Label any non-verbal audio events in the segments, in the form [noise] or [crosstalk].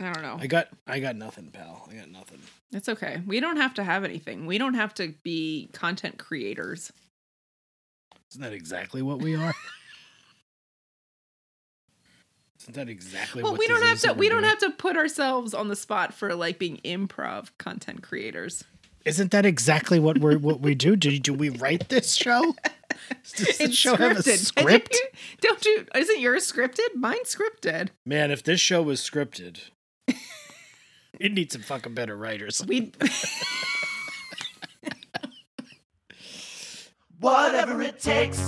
I don't know. I got I got nothing, pal. I got nothing. It's okay. We don't have to have anything. We don't have to be content creators. Isn't that exactly what we are? Isn't that exactly Well, what we don't have to. we're We don't have to put ourselves on the spot for like being improv content creators. Isn't that exactly what we are what we do? Do do we write this show? Does the show have a script? Don't you? Isn't yours scripted? Mine scripted. Man, if this show was scripted, [laughs] it needs some fucking better writers. We. [laughs] Whatever it takes.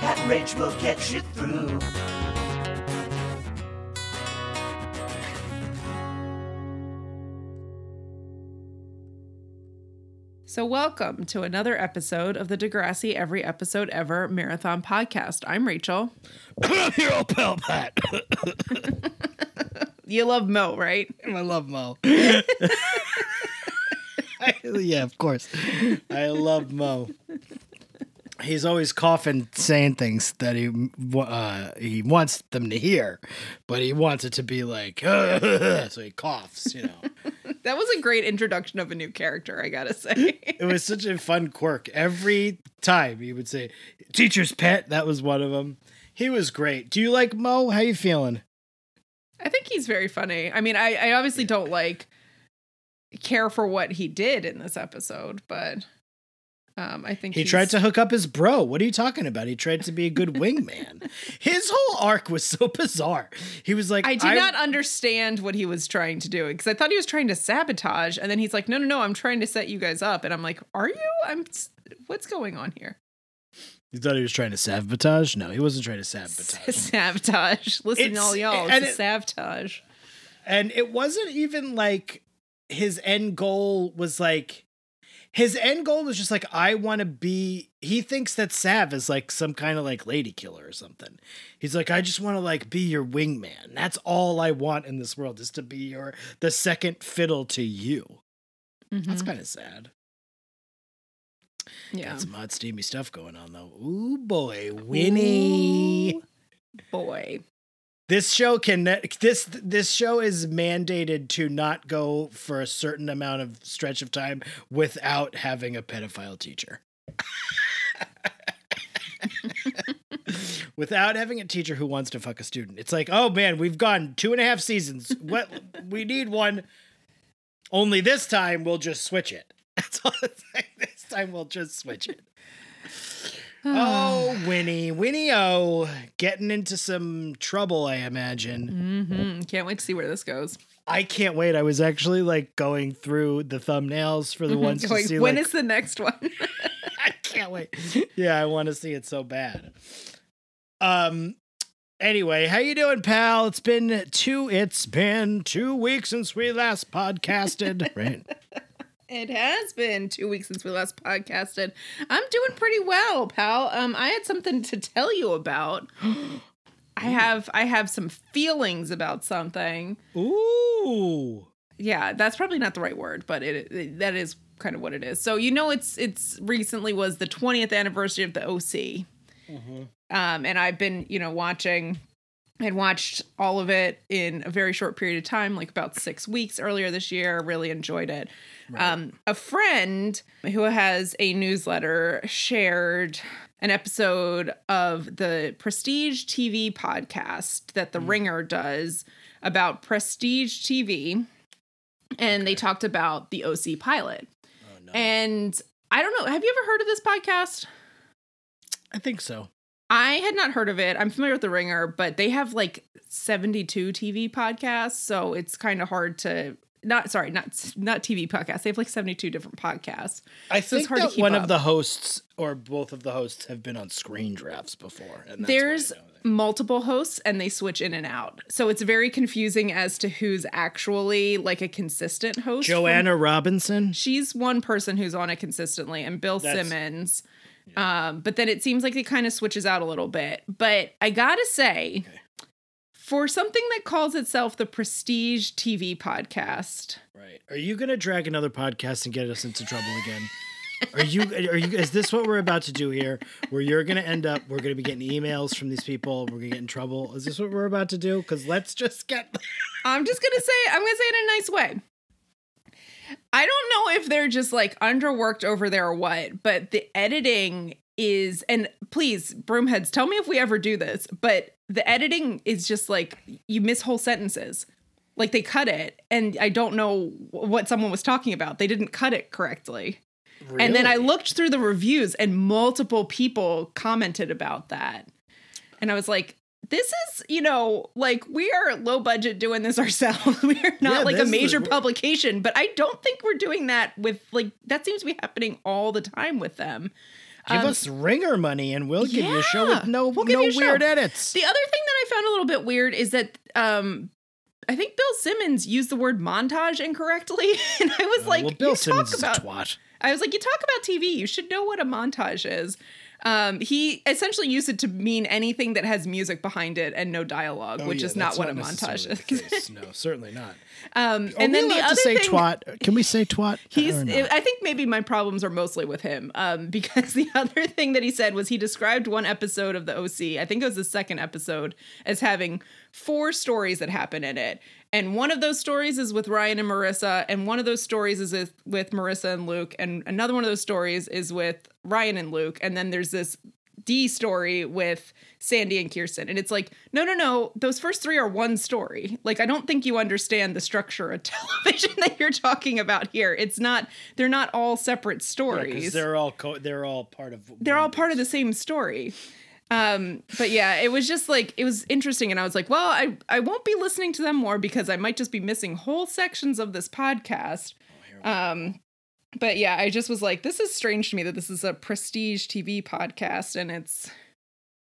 That rage will get you through. So, welcome to another episode of the Degrassi Every Episode Ever Marathon Podcast. I'm Rachel. Here, old pal Pat. You love Mo, right? I love Mo. [laughs] [laughs] yeah, of course. I love Mo. He's always coughing, saying things that he uh, he wants them to hear, but he wants it to be like, [laughs] so he coughs. You know, That was a great introduction of a new character, I gotta say. it was such a fun quirk. Every time he would say, "Teacher's pet." That was one of them. He was great. Do you like Mo? How you feeling? I think he's very funny. I mean, I, I obviously don't like care for what he did in this episode, but um, I think He tried to hook up his bro. What are you talking about? He tried to be a good [laughs] wingman. His whole arc was so bizarre. He was like, I did not understand what he was trying to do because I thought he was trying to sabotage, and then he's like, "No, no, no, I'm trying to set you guys up," and I'm like, "Are you? I'm. What's going on here?" You thought he was trying to sabotage? No, he wasn't trying to sabotage. [laughs] sabotage. Listen, It's- all y'all, it's it- sabotage. and it wasn't even like his end goal was like his end goal was just like I want to be he thinks that Sav is like some kind of like lady killer or something. He's like I just want to like be your wingman. That's all I want in this world is to be your the second fiddle to you. That's Mhm. kind of sad. Yeah, Got some hot steamy stuff going on though. Ooh boy, Winnie. Ooh, boy. This show can this this show is mandated to not go for a certain amount of stretch of time without having a pedophile teacher. without having a teacher who wants to fuck a student. It's like, oh man, we've gone two and a half seasons. What we need one. Only this time we'll just switch it. [laughs] That's all it's like. Time we'll just switch it. [sighs] Oh, Winnie, Winnie O, getting into some trouble, I imagine. hmm Can't wait to see where this goes. I can't wait. I was actually like going through the thumbnails for the ones to see. when like, is the next one? [laughs] [laughs] I can't wait. Yeah, I want to see it so bad. Um. Anyway, how you doing, pal? It's been two. It's been two weeks since we last podcasted. [laughs] right. It has been two weeks since we last podcasted. I'm doing pretty well, pal. Um, I had something to tell you about. [gasps] I have I have some feelings about something. Ooh. Yeah, that's probably not the right word, but it, it that is kind of what it is. So you know, it's it's recently was the 20th anniversary of the OC, um, and I've been you know watching. I'd watched all of it in a very short period of time, like about six weeks earlier this year. Really enjoyed it. Um, a friend who has a newsletter shared an episode of the Prestige TV podcast that The Ringer does about Prestige TV. And they talked about the OC pilot. Oh no. And I don't know, have you ever heard of this podcast? I think so. I had not heard of it. I'm familiar with The Ringer, but they have like 72 TV podcasts. So it's kind of hard to. Not sorry, not not TV podcasts. They have like 72 different podcasts. I So think it's hard to that one up. of the hosts or both of the hosts have been on screen drafts before. And that's There's multiple hosts and they switch in and out. So it's very confusing as to who's actually like a consistent host. from- Joanna Robinson. she's one person who's on it consistently and Bill That's- Simmons. Um, but then it seems like it kind of switches out a little bit. But I gotta say, for something that calls itself the Prestige TV podcast, Right. Are you to drag another podcast and get us into trouble again? Are you? Are you? Is this what we're about to do here? Where you're gonna end up? We're gonna be getting emails from these people. We're gonna get in trouble. Is this what we're about to do? Because let's just get. I'm just gonna say I'm gonna say it in a nice way. I don't know if they're just like underworked over there or what, but the editing is and please, broomheads, tell me if we ever do this, but the editing is just like you miss whole sentences. Like they cut it, and I don't know what someone was talking about. They didn't cut it correctly. And then I looked through the reviews, and multiple people commented about that. And I was like, this is, you know, like we are low budget doing this [laughs] ourselves. we are not Yeah, like a major publication, but I don't think we're doing that with like that seems to be happening all the time with them. Give Um, us ringer money, and we'll give you a show with no we'll no a show. weird edits. The other thing that I found a little bit weird is that um I think Bill Simmons used the word montage incorrectly. [laughs] and I was Uh, like, well, Bill Simmons talk is about a twat. I was like, you talk about TV, you should know what a montage is. Um, he essentially used it to mean anything that has music behind it and no dialogue, Oh, which yeah, is not what a montage is. No, certainly not. [laughs] um, Are and we then the other to say thing, twat? Can we say twat? [laughs] He's. I think maybe my problems are mostly with him, um, [laughs] because the other thing that he said was he described one episode of the OC. I think it was the second episode as having four stories that happen in it, and one of those stories is with Ryan and Marissa, and one of those stories is with, with Marissa and Luke, and another one of those stories is with Ryan and Luke, and then there's this D story with Sandy and Kirsten. And it's like, no, no, no, those first three are one story. Like, I don't think you understand the structure of [laughs] television that you're talking about here. It's not, they're not all separate Yeah, stories. they're all co- they're all part of. they're all part of the same story. Um, but yeah, it was just like it was interesting, and I was like, well, I I won't be listening to them more because I might just be missing whole sections of this podcast. Um, but yeah, I just was like, this is strange to me that this is a prestige TV podcast, and it's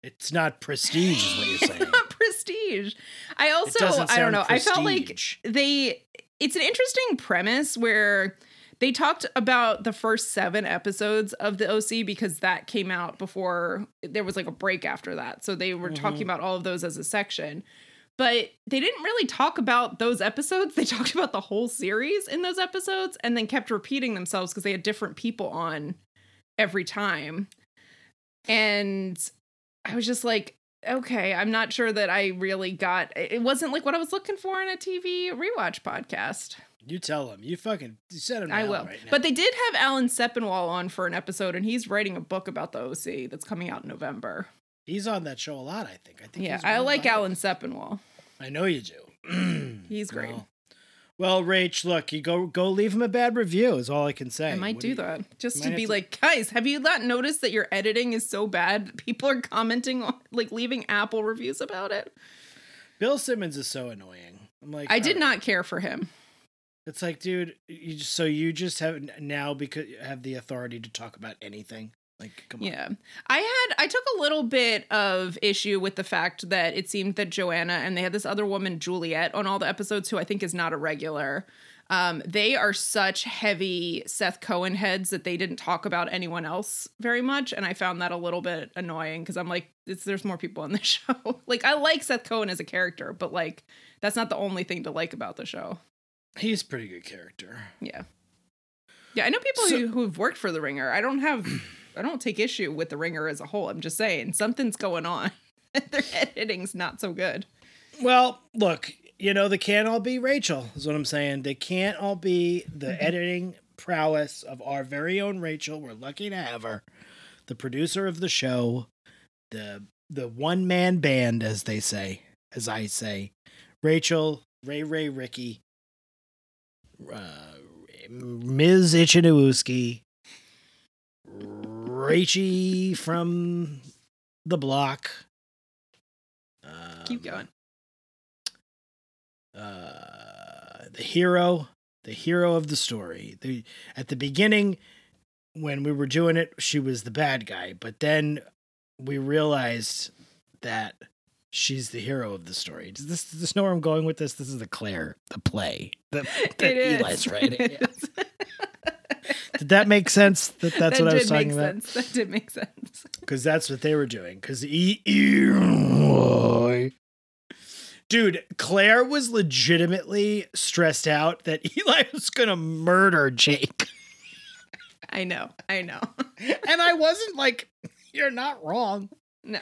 It's not prestige, is what you're [laughs] saying. not prestige. I also, I don't know. I felt like they. It's an interesting premise where they talked about the first seven episodes of the OC because that came out before there was like a break after that. So they were Mm-hmm. talking about all of those as a section. But they didn't really talk about those episodes. [laughs] They talked about the whole series in those episodes and then kept repeating themselves because they had different people on every time. And I was just like, okay, I'm not sure that I really got it wasn't like what I was looking for in a TV rewatch podcast. You tell them. You fucking you said it. I will. Right now. but they did have Alan Sepinwall on for an episode and he's writing a book about the OC that's coming out in November. he's on that show a lot. I think. I think. Yeah, I like Alan Sepinwall. I know you do. [clears throat] He's great. Well, well, Rach, look, you go go leave him a bad review. Is all I can say. I might What do you- that just to be to- like, guys, have you not noticed that your editing is so bad? People are commenting on, like, leaving Apple reviews about it. Bill Simmons is so annoying. I'm like, I did all not care for him. It's like, dude, you just, so you just have now because have the authority to talk about anything. Like, come on. Yeah. I had I took a little bit of issue with the fact that it seemed that Joanna and they had this other woman Juliet on all the episodes who I think is not a regular. Um, they are such heavy Seth Cohen heads that they didn't talk about anyone else very much, and I found that a little bit annoying because I'm like, it's, there's more people on the [laughs] show. like, I like Seth Cohen as a character, but like, that's not the only thing to like about the show. He's a pretty good character. Yeah. Yeah, I know people So- who, who've worked for the Ringer. I don't have, [clears throat] I don't take issue with the Ringer as a whole. I'm just saying something's going on. [laughs] Their editing's not so good. Well, look, you know, they can't all be Rachel, is what I'm saying. They can't all be the Mm-hmm. editing prowess of our very own Rachel. We're lucky to have her. The producer of the show, the the one man band, as they say, as I say. Rachel, Ray Ray Ricky, uh, Ms. Ichinowski, Rachie from the block. Keep um, going. uh, the hero, the hero of the story. The at the beginning, when we were doing it, she was the bad guy, but then we realized that she's the hero of the story. Does this, does this know where I'm going with this? This is the Clare, the play, the, [laughs] that is. Eli's writing. [laughs] It Yeah. Did that make sense? That that's that what I was talking about sense. That did make sense. because that's what they were doing. Because Eli, dude, Clare was legitimately stressed out that [laughs] Eli was gonna murder Jake. I know. I know. [laughs] and I wasn't like, "You're not wrong." No.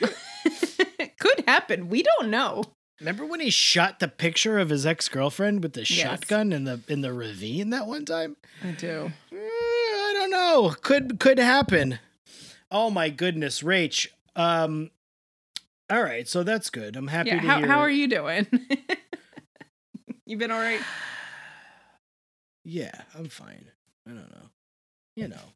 [laughs] Could happen. We don't know. Remember when he shot the picture of his ex girlfriend with the Yes. shotgun in the in the ravine that one time? I do. Mm, Don't know. Could could happen. Oh my goodness, Rach. Um. All right, so that's good. I'm happy Yeah. to How, hear. how are you doing? [laughs] you been all right? [sighs] Yeah, I'm fine. I don't know. You know.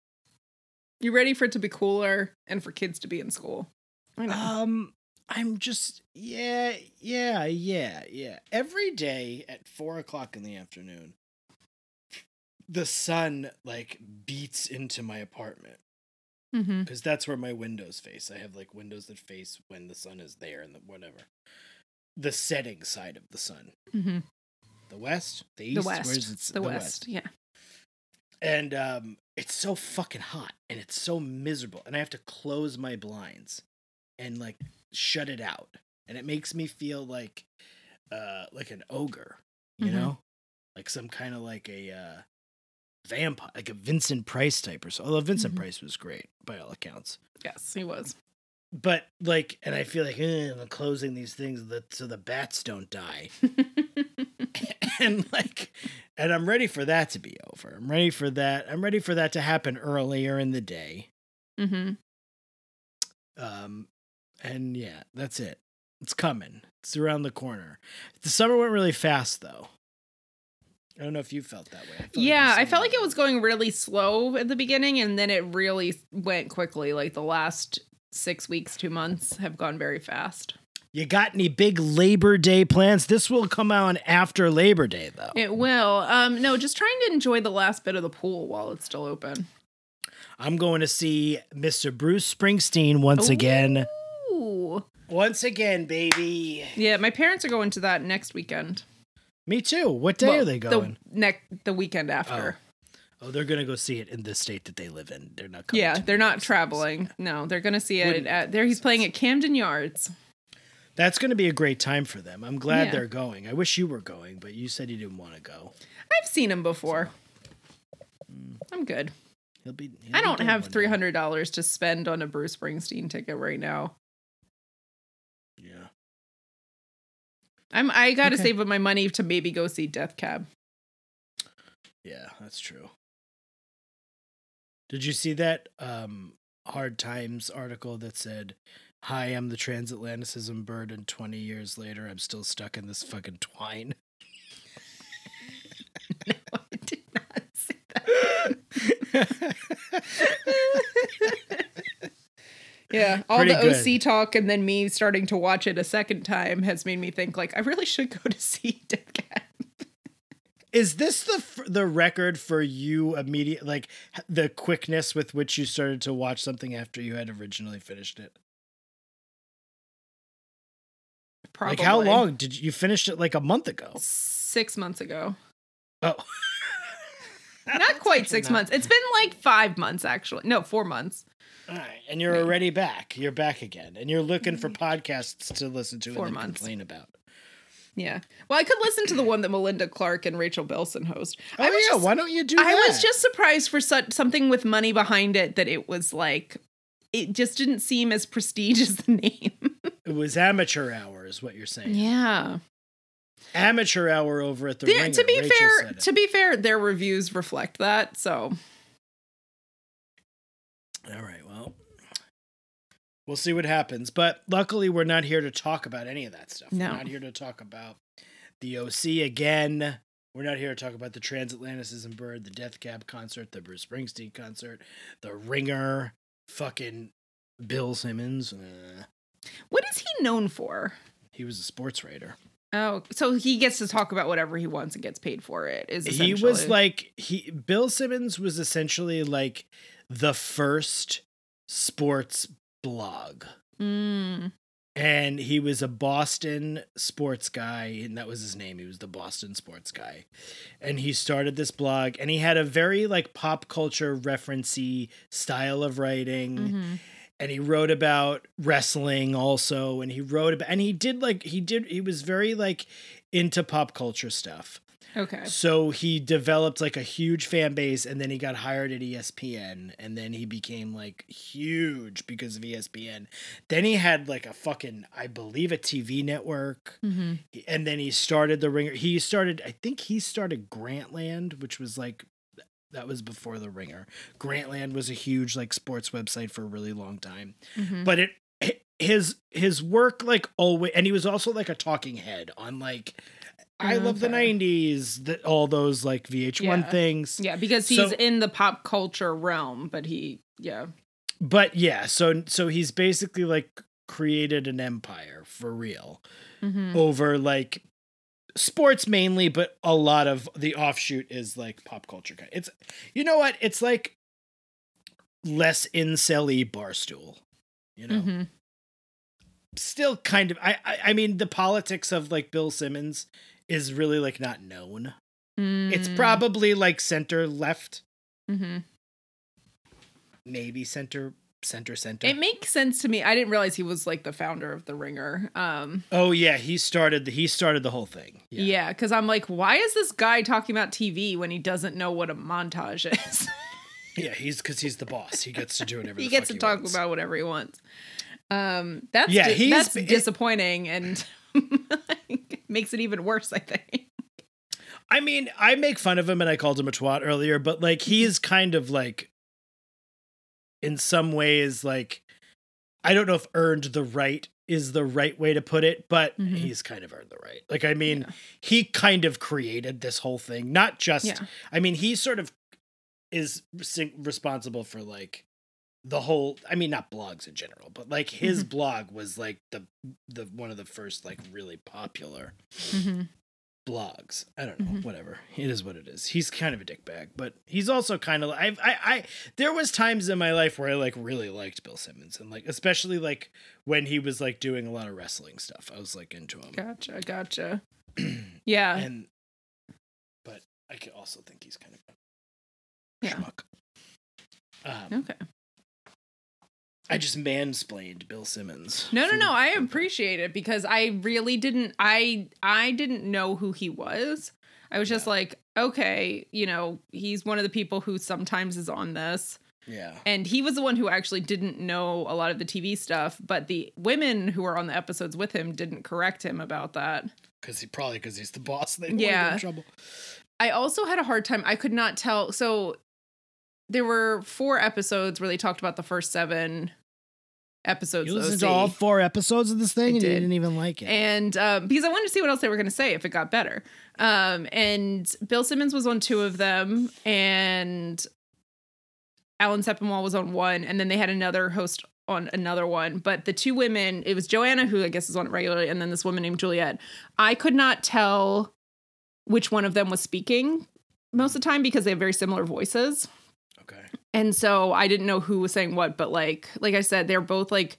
You ready for it to be cooler and for kids to be in school? I know. Um, I'm just yeah, yeah, yeah, yeah. Every day at four o'clock in the afternoon, the sun like beats into my apartment mm-hmm. because that's where my windows face. I have like windows that face when the sun is there and the whatever. The setting side of the sun, Mm-hmm. the west, the east, The west. it? the, west. Yeah. and um it's so fucking hot and it's so miserable and i have to close my blinds and like shut it out and it makes me feel like uh like an ogre you Mhm. know like some kind of like a uh vampire like a vincent price type or so although vincent Mhm. price was great by all accounts. Yes, he was. but like and i feel like eh, i'm closing these things that so the bats don't die. [laughs] [laughs] And like and i'm ready for that to be over. I'm ready for that i'm ready for that to happen earlier in the day. Mm-hmm. um and yeah that's it. It's coming. It's around the corner. The summer went really fast though i don't know if you felt that way I felt Yeah, the I felt like it was going really slow at the beginning, and then it really went quickly. Like the last six weeks, two months have gone very fast. you got any big labor day plans this will come out after labor day though It will. Um, no, just trying to enjoy the last bit of the pool while it's still open. i'm going to see mr bruce springsteen once again once again baby Yeah, my parents are going to that next weekend. Me too what day Well, are they going The next the weekend oh. after. Oh, they're gonna go see it in the state that they live in. They're not. Coming yeah, they're not traveling. No, they're gonna see it Wouldn't at there. He's playing at Camden Yards. That's gonna be a great time for them. I'm glad Yeah. they're going. I wish you were going, but you said you didn't want to go. I've seen him before. Mm. I'm good. He'll be. he'll I don't have three hundred dollars to spend on a Bruce Springsteen ticket right now. I'm I gotta Okay. save up my money to maybe go see Death Cab. Yeah, that's true. Did you see that um Hard Times article that said, "Hi, I'm the transatlanticism bird, and 20 years later, I'm still stuck in this fucking twine." [laughs] no, I did not see that. [laughs] [laughs] Yeah, all Pretty the OC talk and then me starting to watch it a second time has made me think like I really should go to [laughs] see Death Cab. Is this the f- the record for you immediate like the quickness with which you started to watch something after you had originally finished it? Probably Like how long did you, you finished it like a month ago? Six months ago. Oh. Not quite six not- months. It's been like five months actually. No, four months. All right, and you're already back. You're back again, and you're looking for podcasts to listen to Mm-hmm. Four and complain about. Yeah. Well, I could listen to the one that Melinda Clarke and Rachel Bilson host. Oh I was yeah, just- why don't you do that? I that? was just surprised for such something with money behind it that it was like it just didn't seem as prestige [laughs] as the name. it was amateur hour, is what you're saying. yeah. Amateur hour over at the Ringer. to be Rachel fair, to be fair, their reviews reflect that. So All right, well, see what happens. But luckily, we're not here to talk about any of that stuff. No. We're not here to talk about the OC again. We're not here to talk about the Transatlanticism Bird, the Death Cab concert, the Bruce Springsteen concert, the Ringer, fucking Bill Simmons. Uh, what is he known for? he was a sports writer. Oh, so he gets to talk about whatever he wants and gets paid for it. Is He was like he Bill Simmons was essentially like the first sports blog. Mm. and he was a Boston sports guy, and that was his name. He was the Boston sports guy, and he started this blog, and he had a very like pop culture referencey style of writing, Mhm. and he wrote about wrestling also, and he wrote about, and he did like he did he was very like into pop culture stuff. Okay. So he developed like a huge fan base and then he got hired at ESPN and then he became like huge because of ESPN. Then he had like a fucking I believe a TV network Mm-hmm. and then he started the ringer. He started I think he started Grantland which was like that was before the ringer. Grantland was a huge like sports website for a really long time. Mm-hmm. But it his his work like always and he was also like a talking head on like I love the 90s, that all those like VH1 Yeah. things. Yeah, because he's So- in the pop culture realm, but he, yeah. But yeah, so so he's basically like created an empire for real Mm-hmm. over like sports mainly, but a lot of the offshoot is like pop culture. It's you know what? It's like less incelly barstool. You know, Mm-hmm. still kind of. I, I I mean, the politics of like Bill Simmons is really like not known. It's probably like center left, Mm-hmm. maybe center center center. It makes sense to me. I didn't realize he was like the founder of the Ringer. Um, oh yeah, he started the he started the whole thing. yeah, because I'm like, why is this guy talking about TV when he doesn't know what a montage is? [laughs] Yeah, he's because he's the boss. He gets to do whatever. [laughs] he gets to talk wants. about whatever he wants. Um, that's Yeah, di- he's- that's it- disappointing and [laughs] makes it even worse. I think. I mean, I make fun of him and I called him a twat earlier, but like he is kind of like, in some ways, like I don't know if earned the right is the right way to put it, but Mhm. he's kind of earned the right. Like, I mean, Yeah. he kind of created this whole thing, not just. Yeah. I mean, he sort of is responsible for like the whole i mean not blogs in general but like his Mm-hmm. blog was like the the one of the first like really popular Mm-hmm. blogs i don't know Mhm. whatever it is what it is he's kind of a dickbag but he's also kind of I, I i there was times in my life where i like really liked bill simmons and like especially like when he was like doing a lot of wrestling stuff i was like into him Gotcha, gotcha. [clears throat] Yeah, and but i could also think he's kind of a Yeah. schmuck um, okay. I just mansplained Bill Simmons. No, no, no. [laughs] I appreciate it because I really didn't. I I didn't know who he was. I was just Yeah. like, okay, you know, he's one of the people who sometimes is on this. Yeah. And he was the one who actually didn't know a lot of the TV stuff, but the women who were on the episodes with him didn't correct him about that. Because he probably because he's the boss. They yeah. Trouble. I also had a hard time. I could not tell. So there were four episodes where they talked about the first seven episodes. You of listened to all four episodes of this thing I and you did. didn't even like it. and um, because I wanted to see what else they were going to say if it got better. Um, and Bill Simmons was on two of them, and Alan Sepinwall was on one, and then they had another host on another one. But the two women, it was Joanna, who I guess is on it regularly, and then this woman named Juliet. I could not tell which one of them was speaking most of the time because they have very similar voices. And so I didn't know who was saying what, but like like I said, they're both like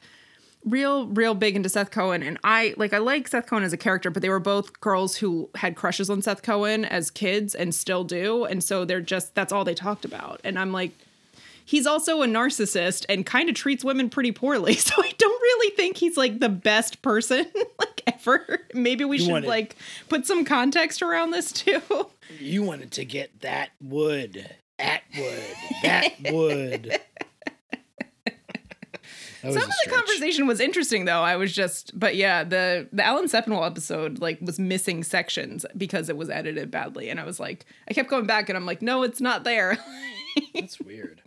real real big into Seth Cohen and I like I like Seth Cohen as a character, but they were both girls who had crushes on Seth Cohen as kids and still do. And so they're just that's all they talked about. And I'm like he's also a narcissist and kind of treats women pretty poorly. [laughs] So I don't really think he's like the best person [laughs] like ever. Maybe we You should wanted- like put some context around this too. You wanted to get that wood. That wood. [laughs] That was Some of the conversation was interesting though. I was just, but yeah, the the Alan Sepinwall episode like was missing sections because it was edited badly, and I was like, I kept going back, and I'm like, no, it's not there. [laughs] That's weird.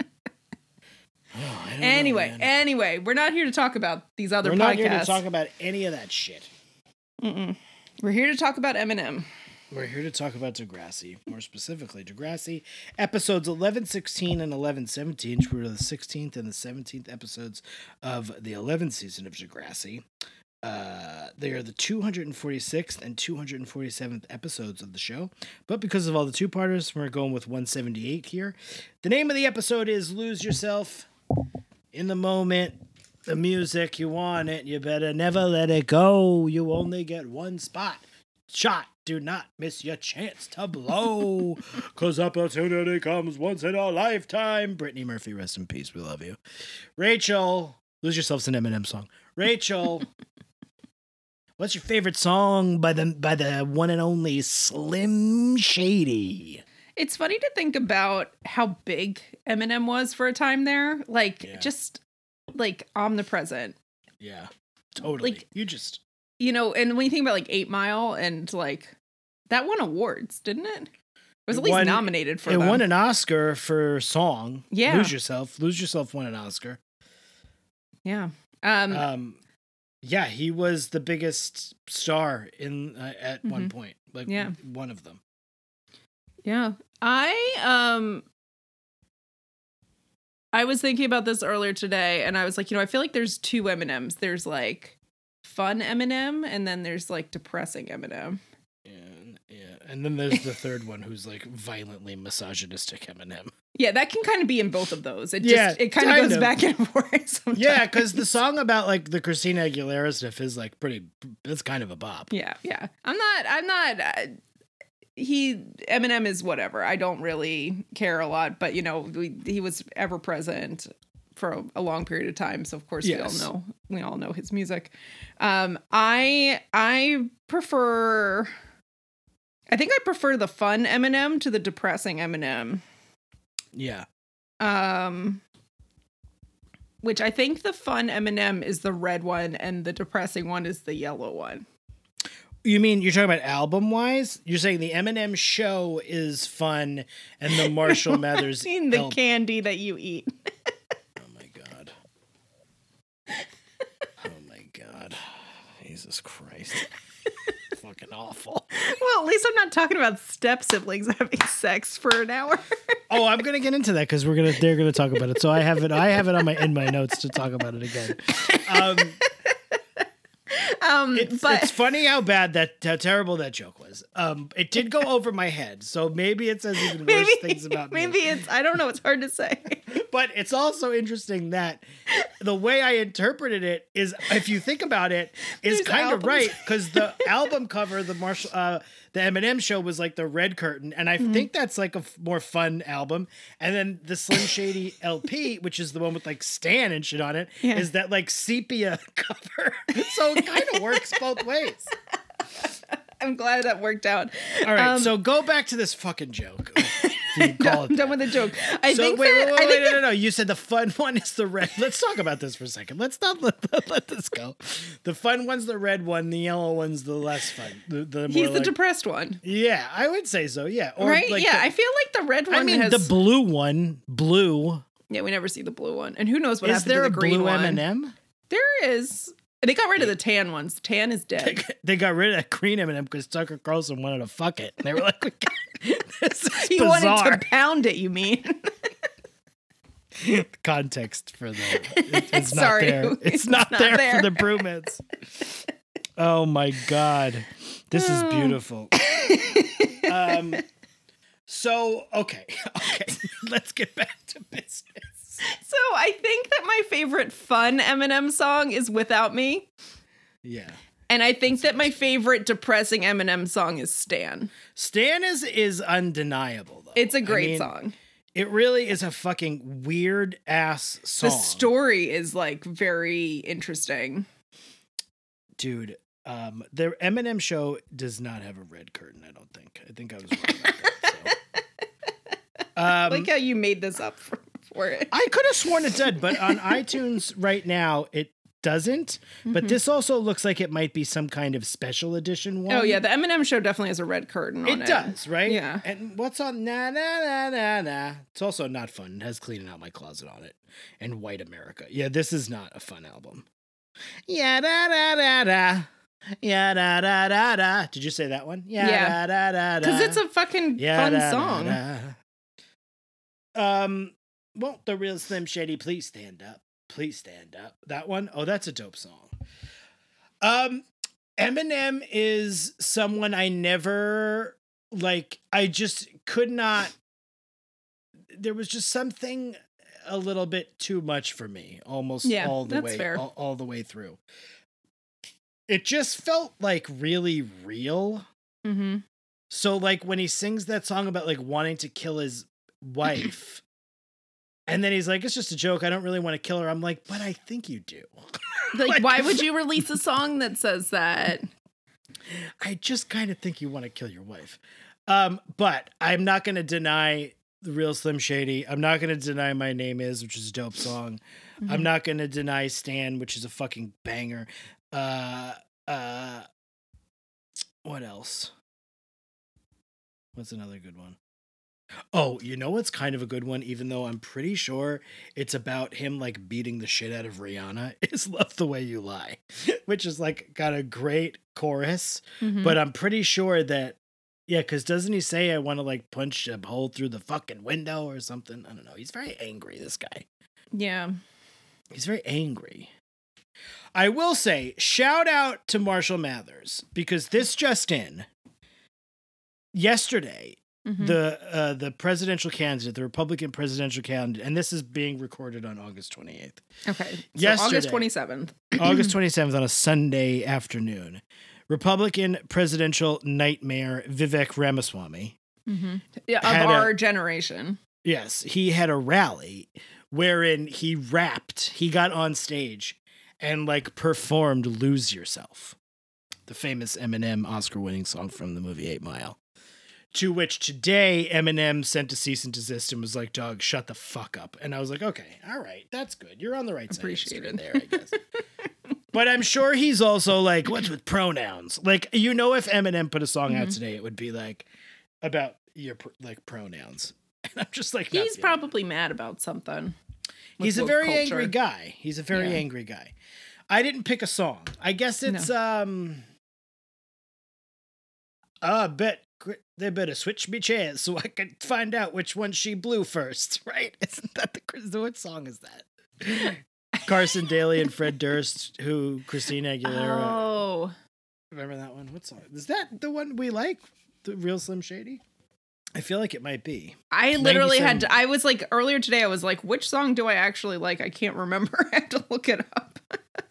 Oh, don't know, anyway, anyway, we're not here to talk about these other podcasts. we're podcasts. not here to talk about any of that shit. we're here to talk about Eminem. We're here to talk about Degrassi, more specifically Degrassi episodes 11, 16, and 11, 17, which were the 16th and the 17th episodes of the 11th season of Degrassi. Uh, they are the 246th and 247th episodes of the show, but because of all the two parters, we're going with 178 here. The name of the episode is Lose Yourself in the Moment. The music, you want it, you better never let it go. You only get one spot shot. Do not miss your chance to blow. [laughs] Cause opportunity comes once in a lifetime. Brittany Murphy, rest in peace. We love you. Rachel, lose yourselves an Eminem song. Rachel, [laughs] What's your favorite song by the by the one and only Slim Shady? It's funny to think about how big Eminem was for a time there. Like Yeah. just like omnipresent. Yeah, totally. Like- you just You know, and when you think about like Eight Mile and like that won awards, didn't it? It was It at least won- nominated for it them. won an Oscar for song. Yeah. lose yourself. Lose yourself won an Oscar. yeah. Um, Um, yeah, he was the biggest star in uh, at one Mhm. point. Like Yeah. one of them. Yeah. I um I was thinking about this earlier today and I was like, you know, I feel like there's two Eminems. There's like fun Eminem and then there's like depressing Eminem. And yeah, and then there's the third one who's like violently misogynistic Eminem. Yeah, that can kind of be in both of those. It Yeah, just it kind of goes of. back and [laughs] forth. Sometimes. Yeah, because the song about like the Christina Aguilera stuff is like pretty. It's kind of a bop. Yeah, yeah. I'm not I'm not uh, he Eminem is whatever. I don't really care a lot, but you know, we, he was ever present for a, a long period of time, so of course Yes. we all know we all know his music. Um I I prefer I think I prefer the fun Eminem to the depressing Eminem. Yeah. Um which I think the fun Eminem is the red one and the depressing one is the yellow one. You mean you're talking about album wise? You're saying the Eminem show is fun and the [laughs] Marshall Mathers. Seen the album- candy that you eat. [laughs] Oh my god. [laughs] Oh my god. Jesus Christ. Fucking awful. [laughs] Well, at least I'm not talking about step siblings [laughs] having sex for an hour. [laughs] Oh, I'm gonna get into that because we're gonna they're gonna talk about it. So I have it I have it on my in my notes to talk about it again. Um, [laughs] Um, it's, but it's funny how bad that how terrible that joke was. Um, it did go over my head, so maybe it says even [laughs] worse things about me. maybe it's I don't know. It's hard to say. [laughs] But it's also interesting that the way I interpreted it is, if you think about it, is kind of right because the album cover, the Marshall, uh, the Eminem show was like the red curtain, and I Mm-hmm. think that's like a f- more fun album. And then the Slim Shady [laughs] LP, which is the one with like Stan and shit on it, is Yeah. that like sepia [laughs] cover. so it kind of works both ways. [laughs] I'm glad that worked out. All right, Um, so go back to this fucking joke. If you [laughs] call it I'm done with the joke. I so think wait, that wait, wait, I wait, think no, that- no, no. You said the fun one is the red. Let's talk about this for a second. Let's not let, let, [laughs] let this go. The fun one's the red one. The yellow one's the less fun. The, the more he's the depressed one, yeah, I would say so. Yeah, or right? like yeah, the- I feel like the red one. I mean, has, the blue one, blue. yeah, we never see the blue one, and who knows what is happened there to a the green blue one? M&M? There is. They got rid of the tan ones. Tan is dead. They got rid of that green M&M because Tucker Carlson wanted to fuck it. And they were like, [laughs] we "This is he bizarre." wanted to pound it. You mean? [laughs] context for the it- [laughs] it's not there. It's, It's not, not there, there. for the broomheads. oh my god. This is Oh. beautiful. um so okay, okay. Let's get back to business. [laughs] So I think that my favorite fun Eminem song is "Without Me." Yeah. And I think that my favorite depressing Eminem song is Stan. Stan is is undeniable though. It's a great mean, song. It really is a fucking weird ass song. The story is like very interesting. Dude, um, the Eminem show does not have a red curtain. I don't think. I think I was wrong. That, so. [laughs] Um, like how you made this up for, for it. I could have sworn it did, but on [laughs] iTunes right now it doesn't. But this also looks like it might be some kind of special edition one. Oh yeah, the Eminem show definitely has a red curtain on it it. does, right? Yeah. And what's on na na na na na? It's also not fun. It has cleaning out my closet on it and White America. Yeah, this is not a fun album. Yeah da da da da. Yeah da da da da. Did you say that one? Yeah, Yeah. da da da da. Because it's a fucking fun da, da, song. da. Um, won't the real Slim Shady please stand up? Please stand up. That one? Oh, that's a dope song. Um, Eminem is someone I never like. I just could not. There was just something a little bit too much for me, almost Yeah, all the way. All, all the way through. It just felt like really real. Mm-hmm. So like when he sings that song about like wanting to kill his wife, and then he's like, "It's just a joke. I don't really want to kill her." I'm like, "But I think you do." [laughs] Like, why would [laughs] you release a song that says that? I just kind of think you want to kill your wife. Um, but I'm not going to deny the real Slim Shady. I'm not going to deny My Name Is, which is a dope song. I'm not going to deny Stan, which is a fucking banger. Uh, uh, what else? What's another good one? Oh, you know what's kind of a good one, even though I'm pretty sure it's about him like beating the shit out of Rihanna, [laughs] is Love the Way You Lie, [laughs] which is like got a great chorus. Mhm. But I'm pretty sure that, yeah, because doesn't he say, I want to like punch a hole through the fucking window or something? I don't know. He's very angry, this guy. yeah. He's very angry. I will say, shout out to Marshall Mathers because this just in. Yesterday, Mhm. the uh, the presidential candidate, the Republican presidential candidate, and this is being recorded on August 28th. okay. So yesterday- August 27th. [clears throat] August 27th on a Sunday afternoon. Republican presidential nightmare Vivek Ramaswamy. Yeah, of Had a- our generation. Yes, he had a rally wherein he rapped. He got on stage and like performed Lose Yourself, the famous Eminem Oscar winning song from the movie 8 Mile. To which today Eminem sent a cease and desist and was like, "Dog, shut the fuck up." And I was like, "Okay, all right, that's good. You're on the right side of Appreciate there, I guess." [laughs] but I'm sure he's also like, "What's with pronouns?" Like, you know, if Eminem put a song out Mhm. today, it would be like about your pr- like pronouns. [laughs] And I'm just like, He's feeling it. probably mad about something. He's a very culture. angry guy. He's a very Yeah. angry guy. I didn't pick a song. I guess it's um. I bet they better switch me chairs so I can find out which one she blew first. [laughs] Right? Isn't that the Chris- what song is that? Carson Daly and Fred Durst, who Christina Aguilera. Oh, Remember that one? What song is that? The one we like, the real Slim Shady. I feel like it might be. I literally had to. I was like earlier today. I was like, which song do I actually like? I can't remember. [laughs] I had to look it up. [laughs]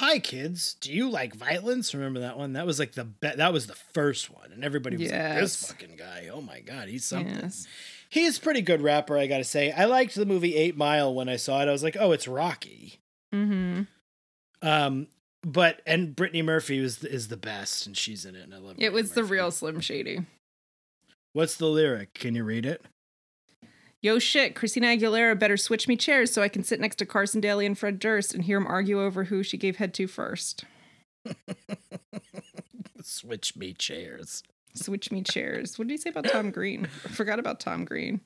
Hi kids, do you like violence? Remember that one? That was like the be- that was the first one, and everybody was like, "This fucking guy, oh my god, he's something." Yes. He's a pretty good rapper, I gotta say. I liked the movie Eight Mile when I saw it. I was like, "Oh, it's Rocky." Mm-hmm. Um, but and Brittany Murphy was is the best, and she's in it, and I love. It it was the real Slim Shady. What's the lyric? Can you read it? Yo, shit, Christina Aguilera better switch me chairs so I can sit next to Carson Daly and Fred Durst and hear them argue over who she gave head to first. [laughs] Switch me chairs. Switch me chairs. What did he say about Tom Green? I forgot about Tom Green.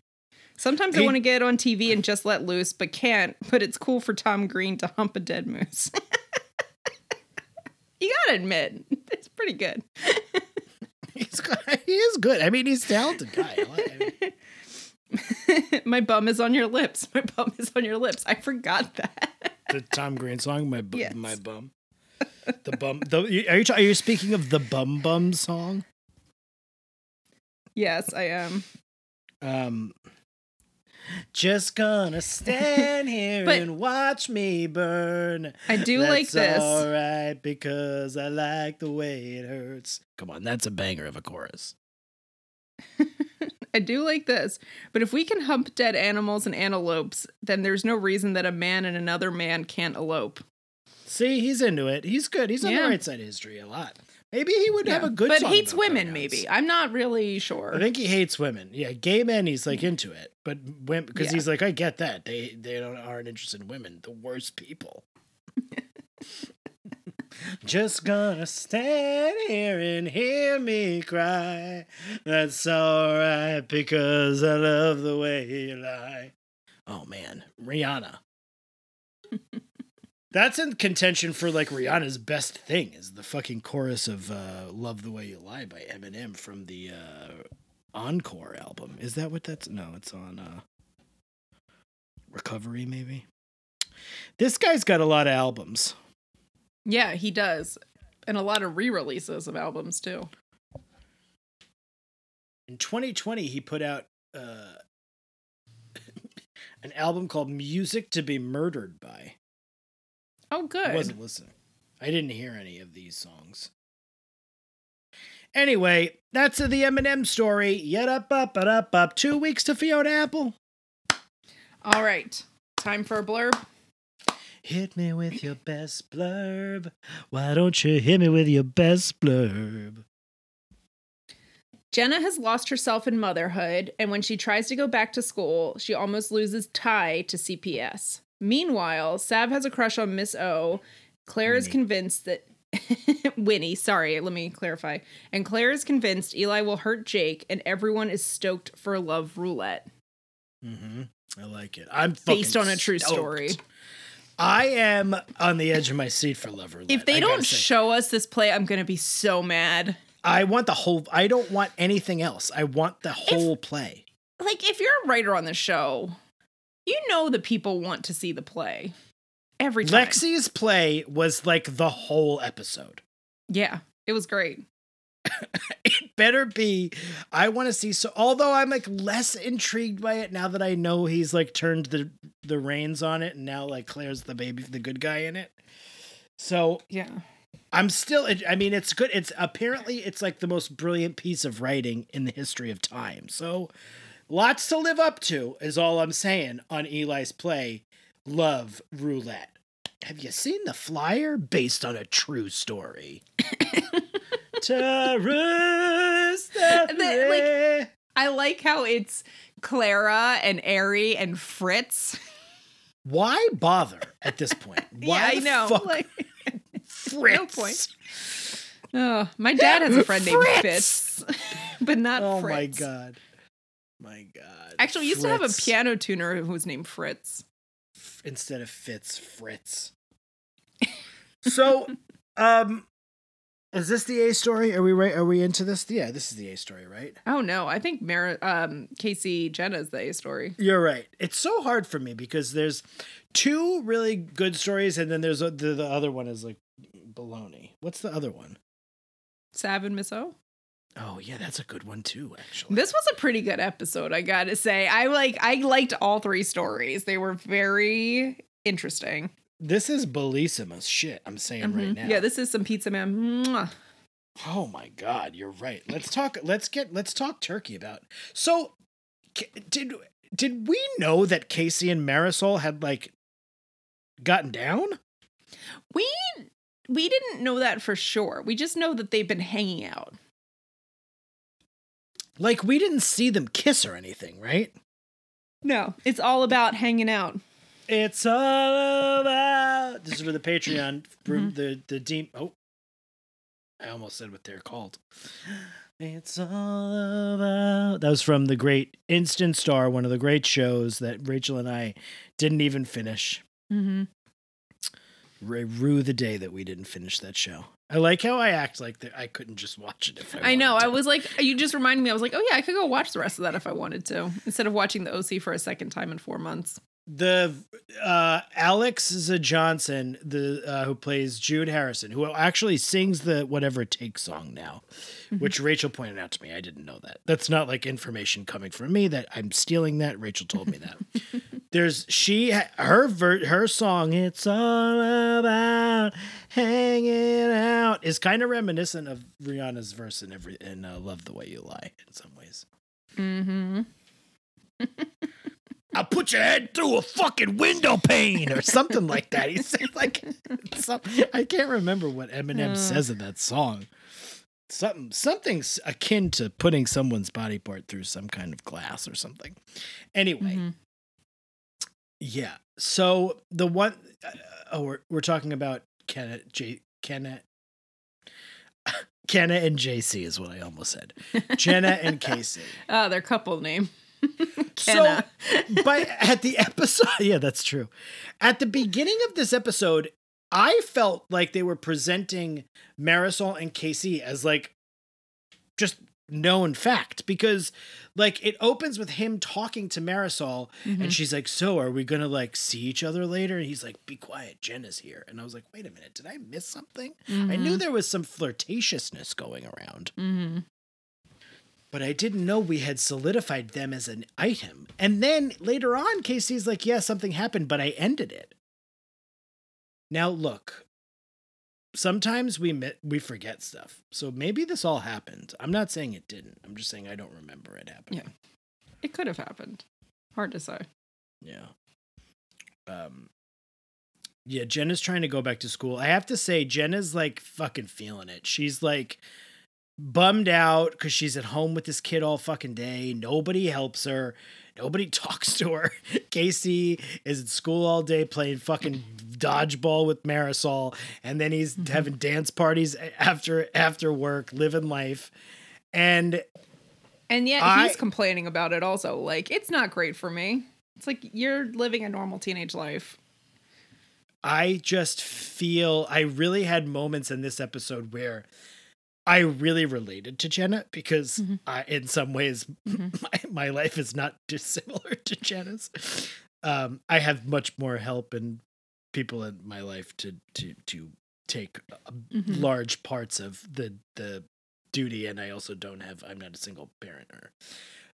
Sometimes I want to get on TV and just let loose, but can't. But it's cool for Tom Green to hump a dead moose. [laughs] you gotta admit, it's pretty good. He's he is good. I mean, he's a talented guy. I I mean, [laughs] [laughs] My bum is on your lips. My bum is on your lips. I forgot that. the Tom Green song, my bu- Yes. my bum, the bum. The, are you are you speaking of the bum bum song? yes, I am. Um, just gonna stand [laughs] here But- and watch me burn. I do like That's this. All right, because I like the way it hurts. Come on, that's a banger of a chorus. [laughs] I do like this. But if we can hump dead animals and antelopes, then there's no reason that a man and another man can't elope. See, he's into it. He's good. He's on Yeah. the right side of history a lot. Maybe he would have a good. but hates women, pronouns. maybe. I'm not really sure. I think he hates women. Yeah, gay men, he's like into it, but women because Yeah. he's like, I get that they they don't aren't interested in women, the worst people. Just gonna stand here and hear me cry. That's all right because I love the way you lie. Oh man, Rihanna. [laughs] That's in contention for like Rihanna's best thing is the fucking chorus of uh, "Love the Way You Lie" by Eminem from the uh, Encore album. Is that what that's? No, it's on uh, Recovery, maybe. This guy's got a lot of albums. Yeah, he does. And a lot of re releases of albums, too. In 2020, he put out uh, [laughs] an album called "Music to Be Murdered By." Oh, good. I wasn't listening. I didn't hear any of these songs. Anyway, that's the Eminem story. Yet up, up, up, up, up. Two weeks to Fiona Apple. All right. Time for a blurb. Hit me with your best blurb. Why don't you hit me with your best blurb? Jenna has lost herself in motherhood, and when she tries to go back to school, she almost loses tie to CPS. Meanwhile, Sav has a crush on Miss O. Clare is convinced that [laughs] Winnie, sorry, let me clarify. And Clare is convinced Eli will hurt Jake, and everyone is stoked for a love roulette. Mm-hmm. I like it. I'm Based on a true stoked. story. I am on the edge of my seat for Love Roulette. If they don't say. show us this play, I'm gonna be so mad. I want the whole. I don't want anything else. I want the whole play. Like, if you're a writer on the show, you know the people want to see the play every time. Lexi's play was like the whole episode. Yeah, it was great. [coughs] It better be. I want to see. So, although I'm like less intrigued by it now that I know he's like turned the the reins on it, and now like Clare's the baby, the good guy in it. So Yeah. I'm still. I mean, it's good. It's apparently it's like the most brilliant piece of writing in the history of time. So, lots to live up to is all I'm saying on Eli's play, Love Roulette. Have you seen the flyer based on a true story? [coughs] Terrorist [laughs] like- I like how it's Clara and Ari and Fritz. Why bother at this point? [laughs] Why yeah, I the know. fuck Like, [laughs] Fritz? point. oh, my dad has a friend named Fritz! But not Fritz. Oh Fritz. my god. My god. Actually, we used to have a piano tuner who was named Fritz. instead of Fitz Fritz. So, um, is this the A story? Are we right? Are we into this? Yeah, this is the A story, right? Oh no, I think Mar- um, Casey is the A story. You're right. It's so hard for me because there's two really good stories, and then there's a, the the other one is like baloney. What's the other one? Sav and Miss O. Oh yeah, that's a good one too. Actually, This was a pretty good episode, I gotta say. I like I liked all three stories. They were very interesting. This is bellissima shit. I'm saying right Mhm. now. Yeah, this is some pizza man. Mwah. Oh my god, you're right. Let's talk let's get let's talk turkey about. So did did we know that Casey and Marisol had like gotten down? We we didn't know that for sure. We just know that they've been hanging out. Like we didn't see them kiss or anything, right? No, it's all about hanging out. It's all about This is for the Patreon Mhm. the the deep Oh. I almost said what they're called. It's all about That was from the great Instant Star, one of the great shows that Rachel and I didn't even finish. Mm-hmm. Rue the day that we didn't finish that show. I like how I act like that I couldn't just watch it if I. I know. wanted I was like, you just reminded me. I was like, oh yeah, I could go watch the rest of that if I wanted to, instead of watching the OC for a second time in four months. The uh, Alexz Johnson, the uh, who plays Jude Harrison, who actually sings the "Whatever It Takes" song now, which Rachel pointed out to me. I didn't know that. That's not like information coming from me. That I'm stealing that. Rachel told me that. [laughs] There's she her ver- her song. It's all about hanging out is kind of reminiscent of Rihanna's verse in every in uh, "Love the Way You Lie" in some ways. Mm-hmm. [laughs] I'll put your head through a fucking window pane or something like that. He said like [laughs] some, I can't remember what Eminem Uh. says in that song. Something something's akin to putting someone's body part through some kind of glass or something. Anyway, Mm-hmm. yeah. So the one uh, oh we're we're talking about Kenna J Kenna [laughs] Kenna and JC is what I almost said. Jenna and Casey. [laughs] Oh, their couple name. [laughs] So, [laughs] but at the episode, [laughs] yeah, that's true. At the beginning of this episode, I felt like they were presenting Marisol and Casey as like just known fact because like it opens with him talking to Marisol Mhm. and she's like, "So, are we to like see each other later?" And he's like, "Be quiet, Jen is here." And I was like, "Wait a minute, did I miss something?" I knew there was some flirtatiousness going around Mm-hmm. But I didn't know we had solidified them as an item. And then later on, Casey's like, yeah, something happened, but I ended it. Now, look, sometimes we mi- we forget stuff. So maybe this all happened. I'm not saying it didn't. I'm just saying I don't remember it happening. Yeah. It could have happened. Hard to say. Yeah. Um, Yeah, Jenna's trying to go back to school. I have to say, Jenna's like fucking feeling it. She's like bummed out because she's at home with this kid all fucking day. Nobody helps her. Nobody [laughs] talks to her. Casey is at school all day playing fucking dodgeball with Marisol, and then he's mm-hmm. having dance parties after after work, living life. And And yet I- he's complaining about it also. Like, it's not great for me. It's like you're living a normal teenage life. I just feel I really had moments in this episode where I really related to Jenna because Mhm. I, in some ways, Mhm. [laughs] my, my life is not dissimilar [laughs] to Jenna's. Um, I have much more help and people in my life to to to take uh, Mhm. large parts of the the duty, and I also don't have. I'm not a single parent or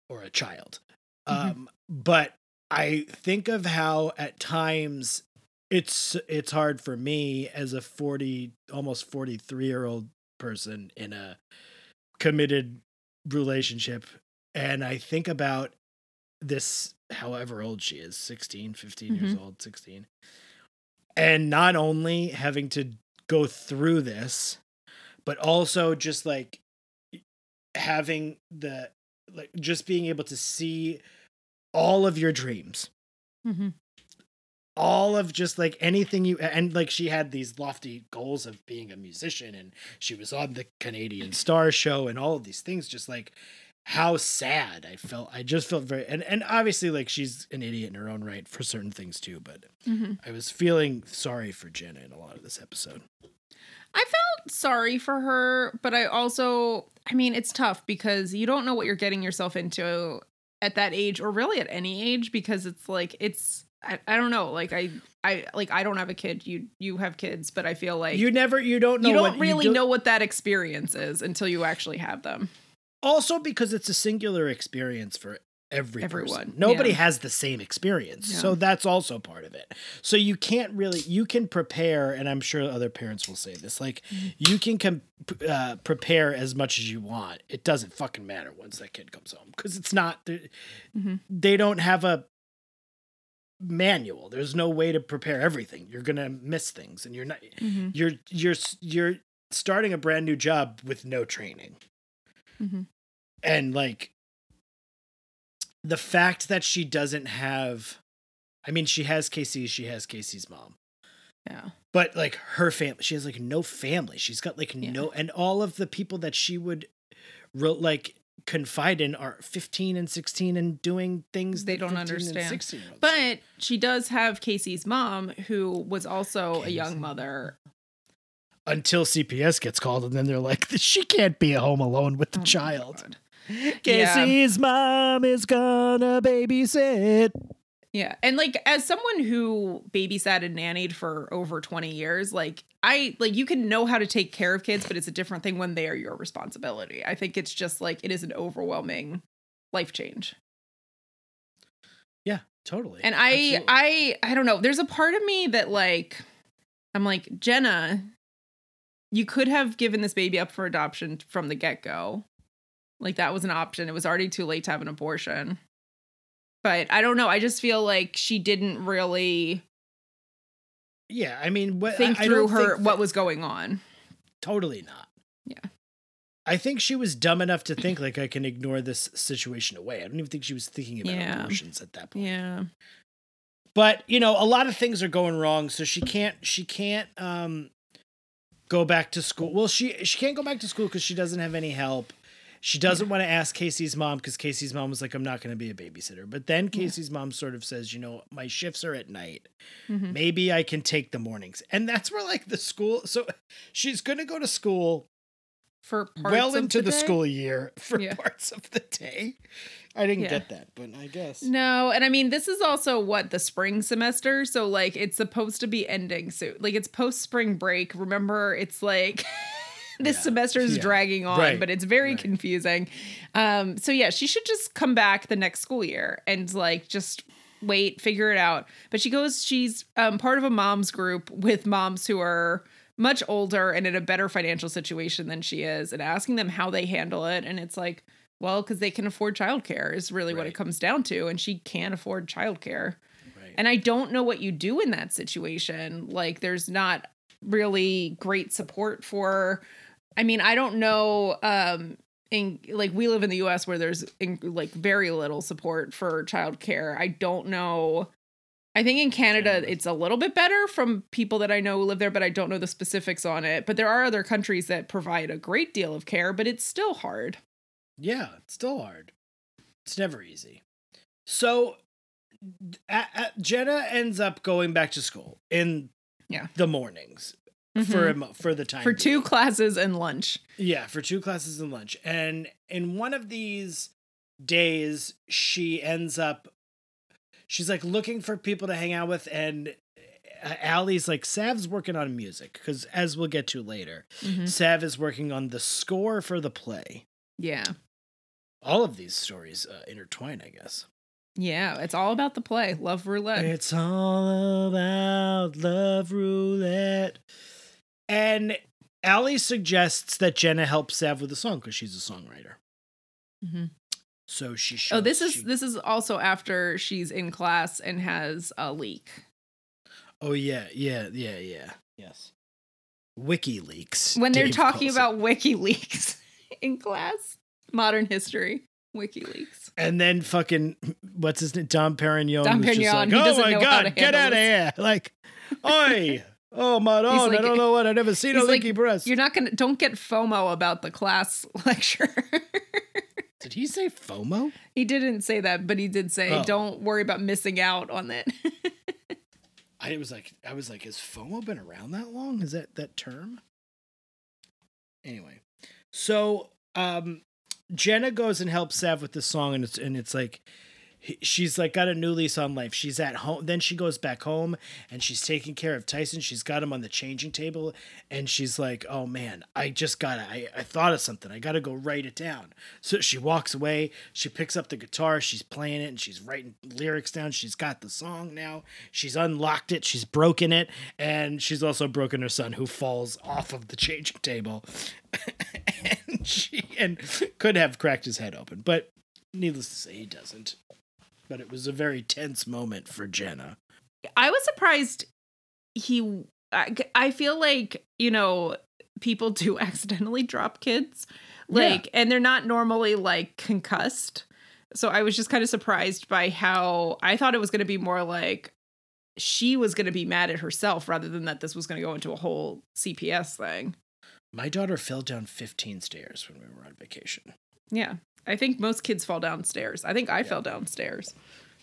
or a child. Mhm. Um, but I think of how at times it's it's hard for me as a 40 almost 43 year old person in a committed relationship and i think about this however old she is 16 15 years old 16 and not only having to go through this but also just like having the like just being able to see all of your dreams Mm-hmm. All of just like anything you and like she had these lofty goals of being a musician and she was on the Canadian Star show and all of these things just like how sad I felt I just felt very and and obviously like she's an idiot in her own right for certain things too but Mm-hmm. I was feeling sorry for Jenna in a lot of this episode. I felt sorry for her, but I also, I mean, it's tough because you don't know what you're getting yourself into at that age or really at any age because it's like, it's, I, I don't know. Like, I, I, like, I don't have a kid. You, you have kids, but I feel like you never you don't know you don't what really do- know what that experience is until you actually have them. also because it's a singular experience for every Everyone, person. Nobody yeah. has the same experience. Yeah. So that's also part of it. So you can't really you can prepare and I'm sure other parents will say this like Mm-hmm. you can com- uh, prepare as much as you want. It doesn't fucking matter once that kid comes home cuz it's not Mhm. they don't have a manual. There's no way to prepare everything. You're going to miss things and you're not Mm-hmm. you're you're you're starting a brand new job with no training Mhm. and like the fact that she doesn't have i mean she has casey she has casey's mom Yeah. but like her family she has like no family she's got like Yeah. no and all of the people that she would like confide in are 15 and 16 and doing things They don't understand. But she does have Casey's mom, who was also a young mother. until cps gets called and then they're like [laughs] she can't be at home alone with the Oh child. Casey's mom is gonna babysit Yeah. And like as someone who babysat and nannied for over 20 years, like I like you can know how to take care of kids, but it's a different thing when they are your responsibility. I think it's just like it is an overwhelming life change. yeah totally And I Absolutely. I I don't know, there's a part of me that like I'm like, Jenna, you could have given this baby up for adoption from the get-go. Like that was an option. It was already too late to have an abortion. But I don't know. I just feel like she didn't really Yeah, I mean, what, think I, I through don't her think what was going on. totally not. Yeah. I think she was dumb enough to think like I can ignore this situation away. I don't even think she was thinking about Yeah. abortions at that point. Yeah. But you know, a lot of things are going wrong, so she can't she can't um go back to school. Well, she she can't go back to school because she doesn't have any help. She doesn't want to ask Casey's mom because Casey's mom was like, "I'm not going to be a babysitter." But then Casey's mom sort of says, "You know, my shifts are at night. Mhm. Maybe I can take the mornings." And that's where like the school. So she's going to go to school For parts well into the, day? school year for Yeah. parts of the day. I didn't Yeah. get that, but I guess. No, and I mean this is also what the spring semester, so like it's supposed to be ending soon. Like it's post spring break. Remember, it's like [laughs] this Yeah. semester is Yeah. dragging on, Right. but it's very Right. confusing. Um so yeah, she should just come back the next school year and like just wait, figure it out. But she goes she's um part of a moms group with moms who are much older and in a better financial situation than she is and asking them how they handle it and it's like well, because they can afford childcare is really what it comes down to, and she can't afford childcare. Right. And I don't know what you do in that situation. Like, there's not really great support for. I mean, I don't know. Um, in like we live in the U.S. where there's in, like very little support for childcare. I don't know. I think in Canada it's a little bit better from people that I know who live there, but I don't know the specifics on it. But there are other countries that provide a great deal of care, but it's still hard. Yeah, it's still hard. It's never easy. So a a- Jenna ends up going back to school in Yeah. the mornings for a, for the time Mm-hmm. for two classes and lunch. Yeah, for two classes and lunch. And in one of these days, she ends up, she's like looking for people to hang out with. And uh, Alli's like, Sav's working on music. Because as we'll get to later, Mhm. Sav is working on the score for the play. Yeah. All of these stories uh, intertwine, I guess. Yeah. It's all about the play. Love roulette. It's all about love roulette. And Alli suggests that Jenna help Sav with the song because she's a songwriter. Mhm. So she Shows, Oh, this is she- this is also after she's in class and has a leak. Oh yeah, yeah, yeah, yeah. Yes. WikiLeaks. When they're Dave talking calls it. about WikiLeaks [laughs] in class, modern history, WikiLeaks. and then fucking what's his name? Dom Perignon. Dom was just Perignon, like, oh my god, get out of here! Like, oi, [laughs] oh my god, like- I don't know what I've never seen a like, leaky breast. You're not gonna don't get FOMO about the class [laughs] lecture. Did he say FOMO? he didn't say that, but he did say Oh. don't worry about missing out on it. [laughs] I was like, I was like, has FOMO been around that long? Is that that term? Anyway, so um, Jenna goes and helps Sav with the song, and it's and it's like he- she's like got a new lease on life. She's at home. Then she goes back home and she's taking care of Tyson. She's got him on the changing table, and she's like, "Oh man, I just gotta. I I thought of something. I gotta go write it down." So she walks away. She picks up the guitar. She's playing it, and she's writing lyrics down. She's got the song now. She's unlocked it. She's broken it, and she's also broken her son, who falls off of the changing table, [laughs] and she and could have cracked his head open, but needless to say, he doesn't. But it was a very tense moment for Jenna. I was surprised he I, I feel like, you know, people [laughs] do accidentally drop kids. Like and they're not normally like concussed. So I was just kind of surprised by how I thought it was going to be more like she was going to be mad at herself rather than that this was going to go into a whole CPS thing. My daughter fell down 15 stairs when we were on vacation. Yeah. I think most kids fall downstairs. I think I fell downstairs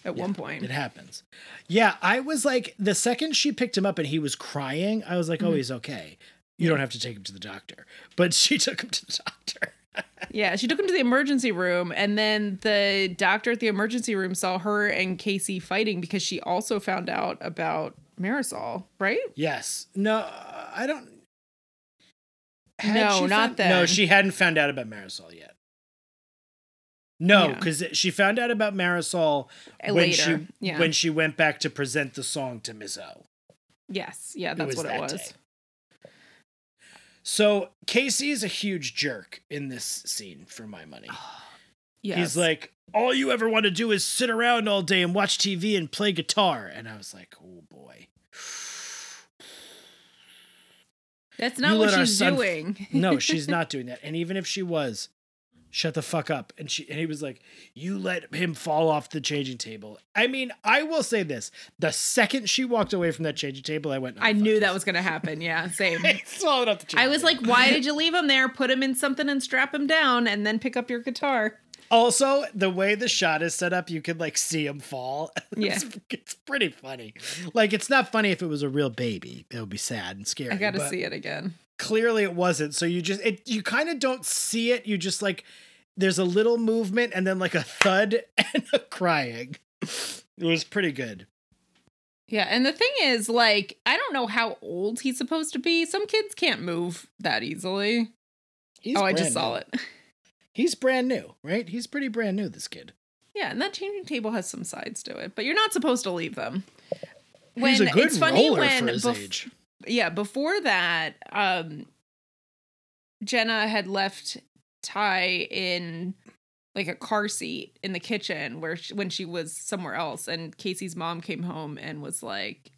at Yeah, one point. It happens. Yeah, I was like, the second she picked him up and he was crying, I was like, oh, Mhm. he's okay. You don't have to take him to the doctor. But [laughs] she took him to the doctor. [laughs] Yeah, she took him to the emergency room, and then the doctor at the emergency room saw her and Casey fighting because she also found out about Marisol, right? Yes. No, I don't. Had No, not found- No, she hadn't found out about Marisol yet. No, Yeah. because she found out about Marisol Uh, when she yeah. when she went back to present the song to Miss O. Yes, yeah, that's was what it was. day. So Casey is a huge jerk in this scene, for my money. Yes. He's like, all you ever want to do is sit around all day and watch TV and play guitar. And I was like, oh boy. that's not you what she's f- doing. no, she's [laughs] not doing that. And even if she was, shut the fuck up. And she and he was like, you let him fall off the changing table. I mean, I will say this: the second she walked away from that changing table, I went. "Oh, I knew this." that was gonna happen. Yeah, [laughs] same. swallowed up the. Changing I was like, why did [laughs] you leave him there? Put him in something and strap him down, and then pick up your guitar. Also, the way the shot is set up, you could like see him fall. [laughs] Yeah. it's, it's pretty funny. Like, it's not funny if it was a real baby; it would be sad and scary. I got to but see it again. Clearly, it wasn't. So you just it you kind of don't see it. You just like there's a little movement and then like a thud [laughs] and a crying. It was pretty good. Yeah, and the thing is, like, I don't know how old he's supposed to be. Some kids can't move that easily. He's oh, I just saw it. [laughs] He's brand new, right? He's pretty brand new. This kid. Yeah, and that changing table has some sides to it, but you're not supposed to leave them. He's a good it's funny roller when for his bef- age. Yeah, before that, um Jenna had left Ty in like a car seat in the kitchen where she, when she was somewhere else and Casey's mom came home and was like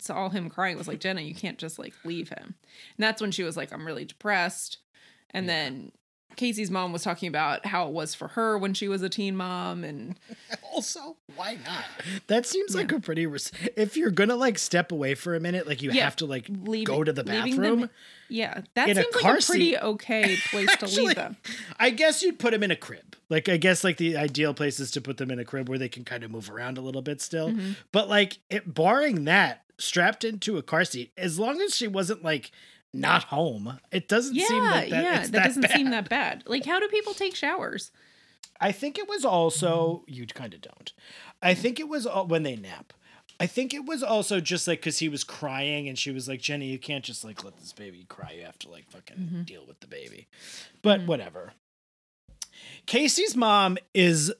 saw him crying was like Jenna you can't just like leave him. And that's when she was like I'm really depressed. And Yeah. then Casey's mom was talking about how it was for her when she was a teen mom and [laughs] Also, why not? That seems like a pretty. Res- if you're gonna like step away for a minute, like you Yeah, have to like leaving- go to the bathroom. them- yeah, that In a seems like a pretty seat. okay [laughs] place to leave them. I guess you'd put them in a crib. Like I guess like the ideal place is to put them in a crib where they can kind of move around a little bit still. Mhm. But like it, barring that, strapped into a car seat, as long as she wasn't like not home, it doesn't Yeah, seem that, that yeah, it's that, doesn't seem that bad. Like, how do people take showers? I think it was also you kind of don't. I think it was all, when they nap. I think it was also just like because he was crying and she was like, Jenny, you can't just like let this baby cry. You have to like fucking Mhm. deal with the baby. But Mhm. whatever. Casey's mom is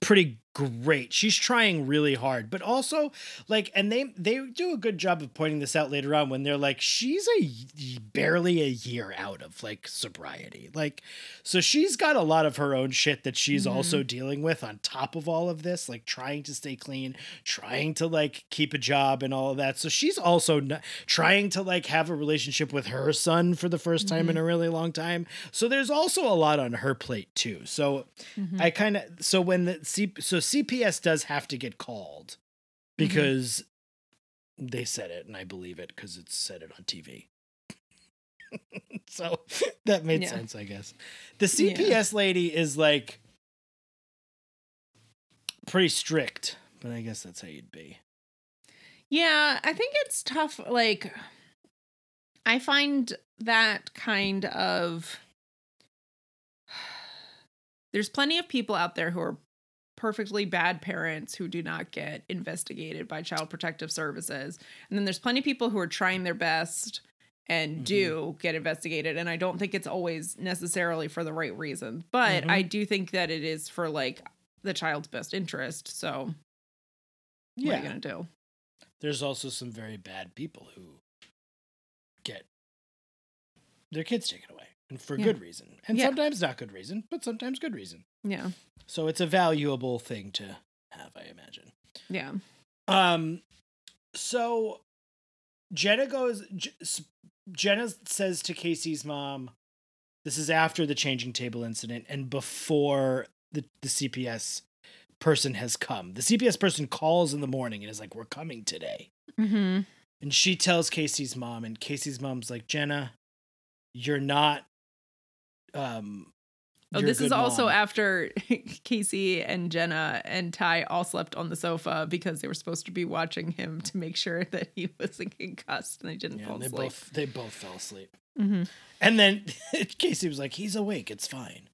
pretty great. She's trying really hard, but also like and they they do a good job of pointing this out later on when they're like she's a barely a year out of like sobriety. Like so she's got a lot of her own shit that she's Mhm. also dealing with on top of all of this, like trying to stay clean, trying to like keep a job and all of that. So she's also trying to like have a relationship with her son for the 1st time in a really long time. So there's also a lot on her plate too. So Mhm. I kind of so when the so CPS does have to get called mm-hmm. because they said it and I believe it because it's said it on TV. [laughs] so that made Yeah. sense, I guess. The Yeah. CPS lady is like pretty strict, but I guess that's how you'd be. Yeah, I think it's tough. Like, I find that kind of. [sighs] There's plenty of people out there who are perfectly bad parents who do not get investigated by Child Protective Services. And then there's plenty of people who are trying their best and Mhm. do get investigated. And I don't think it's always necessarily for the right reason. But Mhm. I do think that it is for like the child's best interest. So what are you going to do? There's also some very bad people who get their kids taken away and for Yeah. good reason. And Yeah. sometimes not good reason, but sometimes good reason. Yeah. So it's a valuable thing to have, I imagine. Yeah. Um so Jenna goes Jenna says to Casey's mom this is after the changing table incident and before the the CPS person has come. The CPS person calls in the morning and is like we're coming today. Mm-hmm. And she tells Casey's mom, and Casey's mom's like, Jenna, you're not. Um, Oh, this is also mom." after [laughs] Casey and Jenna and Ty all slept on the sofa because they were supposed to be watching him to make sure [laughs] that he wasn't concussed and they didn't Yeah, fall they asleep. both they both fell asleep. hmm And then [laughs] Casey was like, "He's awake. It's fine."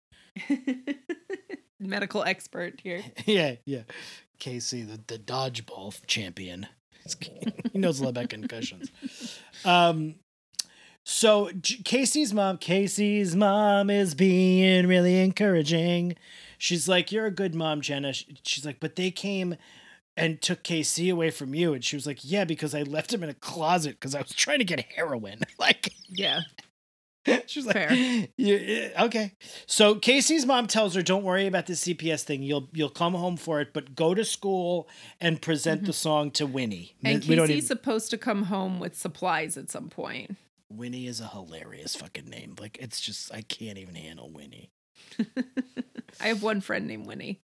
Medical expert here. yeah, yeah. Casey, the the dodgeball champion, he knows a lot about concussions. Um, so J- Casey's mom, Casey's mom is being really encouraging. She's like, "You're a good mom, Jenna." She's like, "But they came." And took KC away from you, and she was like, "Yeah, because I left him in a closet because I was trying to get heroin." [laughs] like, Yeah. [laughs] She's like, Fair. [laughs] "Yeah, yeah, okay. So Casey's mom tells her, "Don't worry about the CPS thing. You'll you'll come home for it, but go to school and present the song to Winnie." Mm-hmm. And we Casey's even, supposed to come home with supplies at some point. Winnie is a hilarious fucking name. Like it's just I can't even handle Winnie. [laughs] I have one friend named Winnie.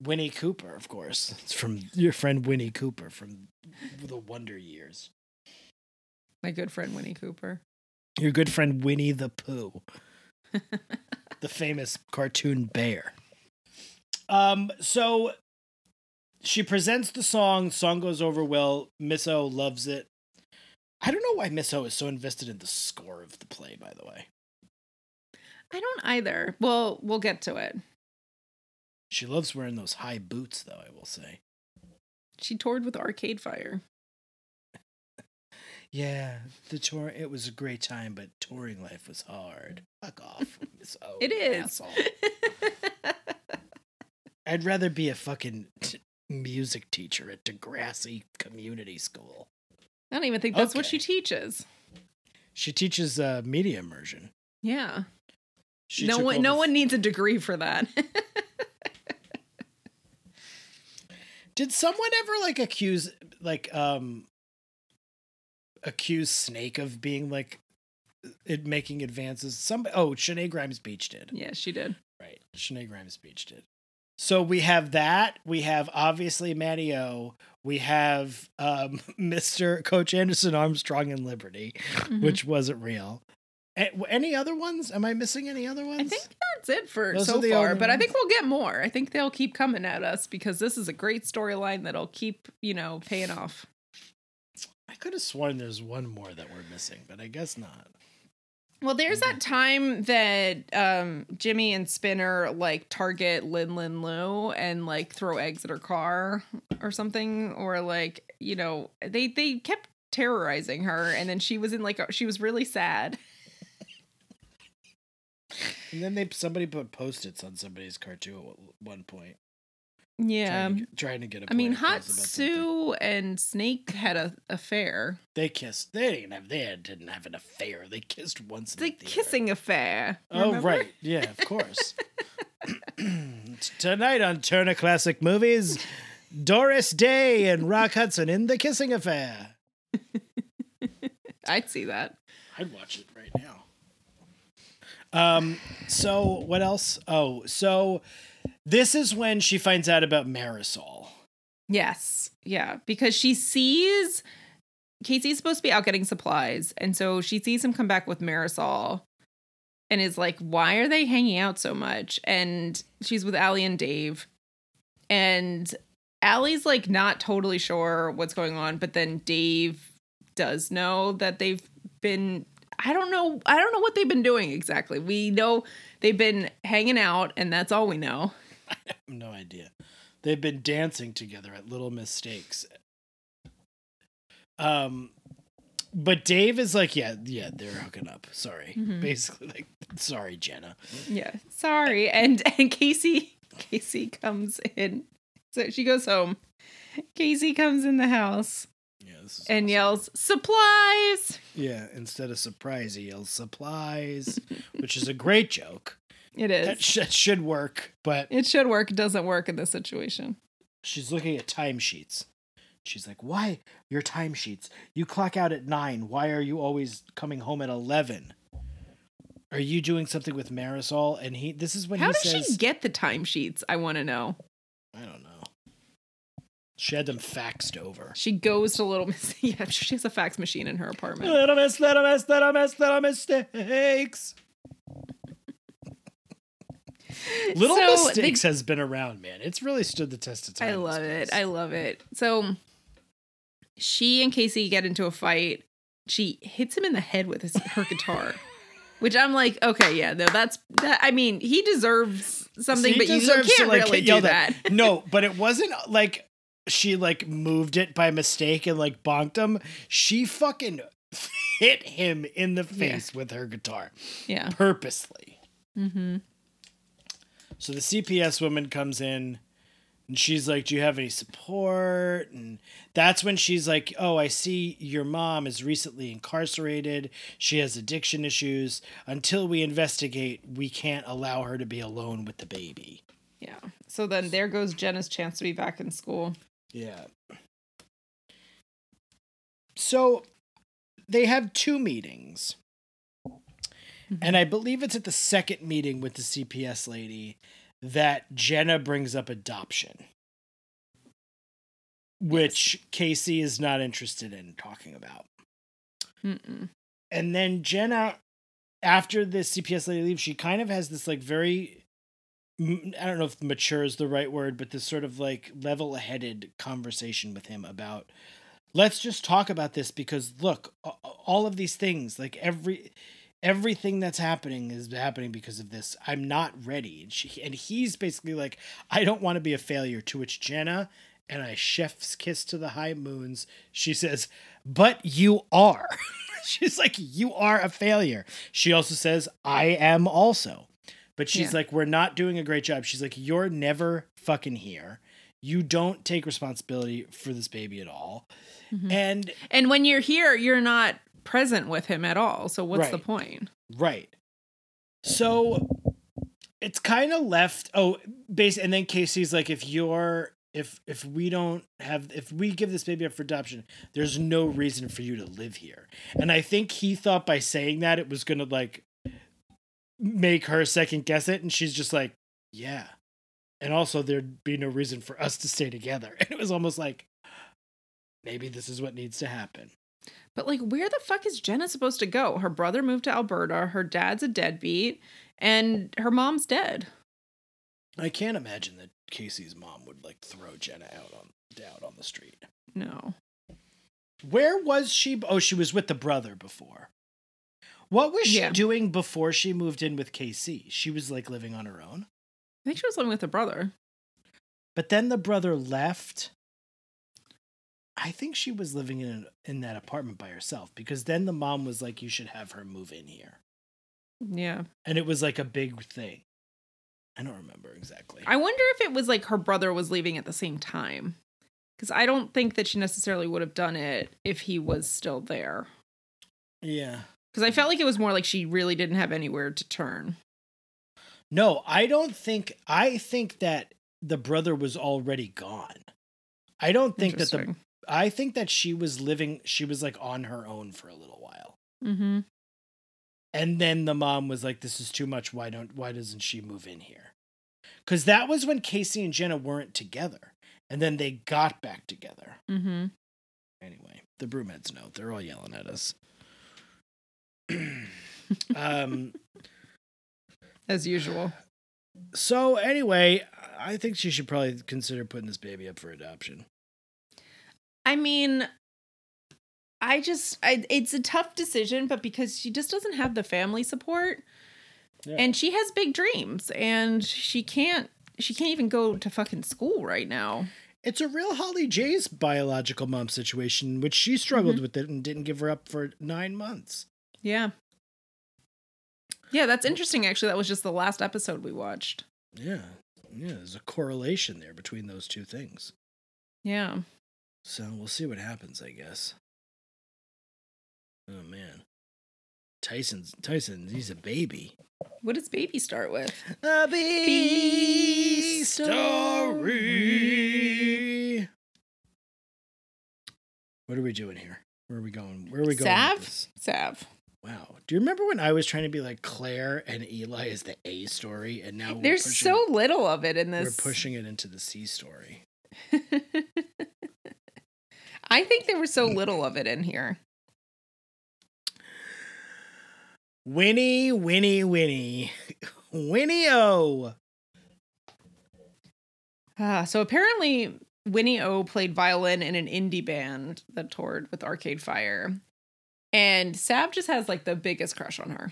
Winnie Cooper, of course. It's from your friend Winnie Cooper from the Wonder Years. My good friend Winnie Cooper. Your good friend Winnie the Pooh. [laughs] the famous cartoon bear. Um, so she presents the song, song goes over well, Miss O loves it. I don't know why Miss O is so invested in the score of the play, by the way. I don't either. Well, we'll get to it. She loves wearing those high boots, though, I will say. She toured with Arcade Fire. [laughs] Yeah, the tour it was a great time, but touring life was hard. Fuck off, [laughs] Miss O. It is. I'd rather be a fucking t- music teacher at Degrassi Community School. I don't even think that's what she teaches. She teaches uh, media immersion. Yeah. She no one no one needs a degree for that. [laughs] Did someone ever like accuse like um accuse Snake of being like it making advances? Some oh, Shenae Grimes Beech did. yeah, she did. Right. Shenae Grimes Beech did. So we have that. We have obviously Matty O. We have um, [laughs] Mr. Coach Anderson Armstrong and Liberty, Mhm. which wasn't real. A- Any other ones? Am I missing any other ones? I think that's it for Those so far, but I think we'll get more. I think they'll keep coming at us because this is a great storyline that'll keep, you know, paying off. I could have sworn there's one more that we're missing, but I guess not. Well, there's that time that um, Jimmy and Spinner like target Lin Lin Lu and like throw eggs at her car or something, or like you know they they kept terrorizing her, and then she was in like a, she was really sad. And then they somebody put post-its on somebody's car too at one point. Yeah, trying, to, get- trying to get a I mean, point Hot across about something. Sue and Snake had a affair. They kissed. They didn't have. They didn't have an affair. They kissed once. in The theater. kissing affair. Oh remember? right, yeah, of [laughs] course. [clears throat] Tonight on Turner Classic Movies, Doris Day and Rock Hudson in the kissing affair. [laughs] I'd see that. I'd watch it right now. Um. So what else? Oh, so this is when she finds out about Marisol. Yes. Yeah. Because she sees Casey's supposed to be out getting supplies. And so she sees him come back with Marisol and is like, why are they hanging out so much? And she's with Alli and Dave. And Alli's like not totally sure what's going on, but then Dave does know that they've been I don't know I don't know what they've been doing exactly. We know they've been hanging out and that's all we know. I [laughs] have no idea. They've been dancing together at Little Mistakes. Um, but Dave is like, yeah, yeah, they're hooking up. Sorry, Mhm. basically, like, sorry, Jenna. Yeah, sorry. And and Casey Casey comes in. So she goes home. Casey comes in the house Yeah, and awesome. yells, "Supplies!" Yeah, instead of surprise, he yells supplies, [laughs] which is a great joke. It That, is. sh- that should work, but It should work. It doesn't work in this situation. she's looking at timesheets. She's like, "Why your timesheets? You clock out at nine. Why are you always coming home at 11? Are you doing something with Marisol?" And he, this is when How he does says, she get the timesheets? I want to know. "I don't know." She had them faxed over. She goes to Little Miss. [laughs] Yeah, she has a fax machine in her apartment. Little miss, little miss, little miss, little mistakes. [laughs] Little So, they- mistakes has been around, man. It's really stood the test of time. I love it. I love it. So she and Casey get into a fight. She hits him in the head with his, her guitar, [laughs] which I'm like, okay, yeah, no, that's that. I mean, he deserves something, He but you deserves can't to, like, really do yelled that. no, [laughs] but it wasn't like she like moved it by mistake and like bonked him. She fucking hit him in the Yeah. face with her guitar Yeah. purposely. Mm-hmm. So the CPS woman comes in and she's like, Do you have any support? And that's when she's like, Oh, I see your mom is recently incarcerated. She has addiction issues. Until we investigate, we can't allow her to be alone with the baby. Yeah. So then there goes Jenna's chance to be back in school. Yeah. So they have two meetings. And I believe it's at the second meeting with the CPS lady that Jenna brings up adoption, which Casey is not interested in talking about. Mm-mm. And then Jenna, after the CPS lady leaves, she kind of has this like very, I don't know if mature is the right word, but this sort of like level headed conversation with him about, let's just talk about this because look, all of these things, like every, everything that's happening is happening because of this. I'm not ready. And she, and he's basically like, I don't want to be a failure. To which Jenna, and I chef's kiss to the high moons, she says, but you are. [laughs] She's like, you are a failure. She also says, I am also. But she's Yeah. like, we're not doing a great job. She's like, you're never fucking here. You don't take responsibility for this baby at all. Mhm. And And when you're here, you're not present with him at all. So what's the point? Right. So it's kind of left. Oh, base, and then Casey's like, if you're if if we don't have if we give this baby up for adoption, there's no reason for you to live here. And I think he thought by saying that it was gonna like make her second guess it, and she's just like, yeah. And also, there'd be no reason for us to stay together. [laughs] And it was almost like, maybe this is what needs to happen. But like, where the fuck is Jenna supposed to go? Her brother moved to Alberta. Her dad's a deadbeat, and her mom's dead. I can't imagine that Casey's mom would like throw Jenna out on out on the street. No. Where was she? Oh, she was with the brother before. What was she Yeah. doing before she moved in with KC? She was like living on her own. I think she was living with her brother. But then the brother left. I think she was living in in that apartment by herself because then the mom was like, "You should have her move in here," Yeah. and it was like a big thing. I don't remember exactly. I wonder if it was like her brother was leaving at the same time. Because I don't think that she necessarily would have done it if he was still there. yeah. Because I felt like it was more like she really didn't have anywhere to turn. No, I don't think. I think that the brother was already gone. I don't think that the. I think that she was living. She was like on her own for a little while, Mm-hmm. and then the mom was like, "This is too much. Why don't? Why doesn't she move in here?" Because that was when Casey and Jenna weren't together, and then they got back together. Mm-hmm. Anyway, the broomheads know. They're all yelling at us. [clears throat] um. As usual. So anyway, I think she should probably consider putting this baby up for adoption. I mean, I just, I, it's a tough decision, but because she just doesn't have the family support Yeah. and she has big dreams and she can't, she can't even go to fucking school right now. It's a real Holly J's biological mom situation, which she struggled mm-hmm. with it and didn't give her up for nine months. Yeah. Yeah, that's interesting. Actually, that was just the last episode we watched. Yeah. Yeah, there's a correlation there between those two things. Yeah. So we'll see what happens, I guess. Oh man. Tyson's Tyson, he's a baby. What does baby start with? A Bee story. What are we doing here? Where are we going? Where are we going? Sav? Sav. Wow. Do you remember when I was trying to be like Clare and Eli is the A story, and now we're There's pushing, so little of it in this. we're pushing it into the C story. [laughs] I think there was so little of it in here. Winnie, Winnie, Winnie, Winnie O. Ah, so apparently, Winnie O played violin in an indie band that toured with Arcade Fire. And Sav just has like the biggest crush on her.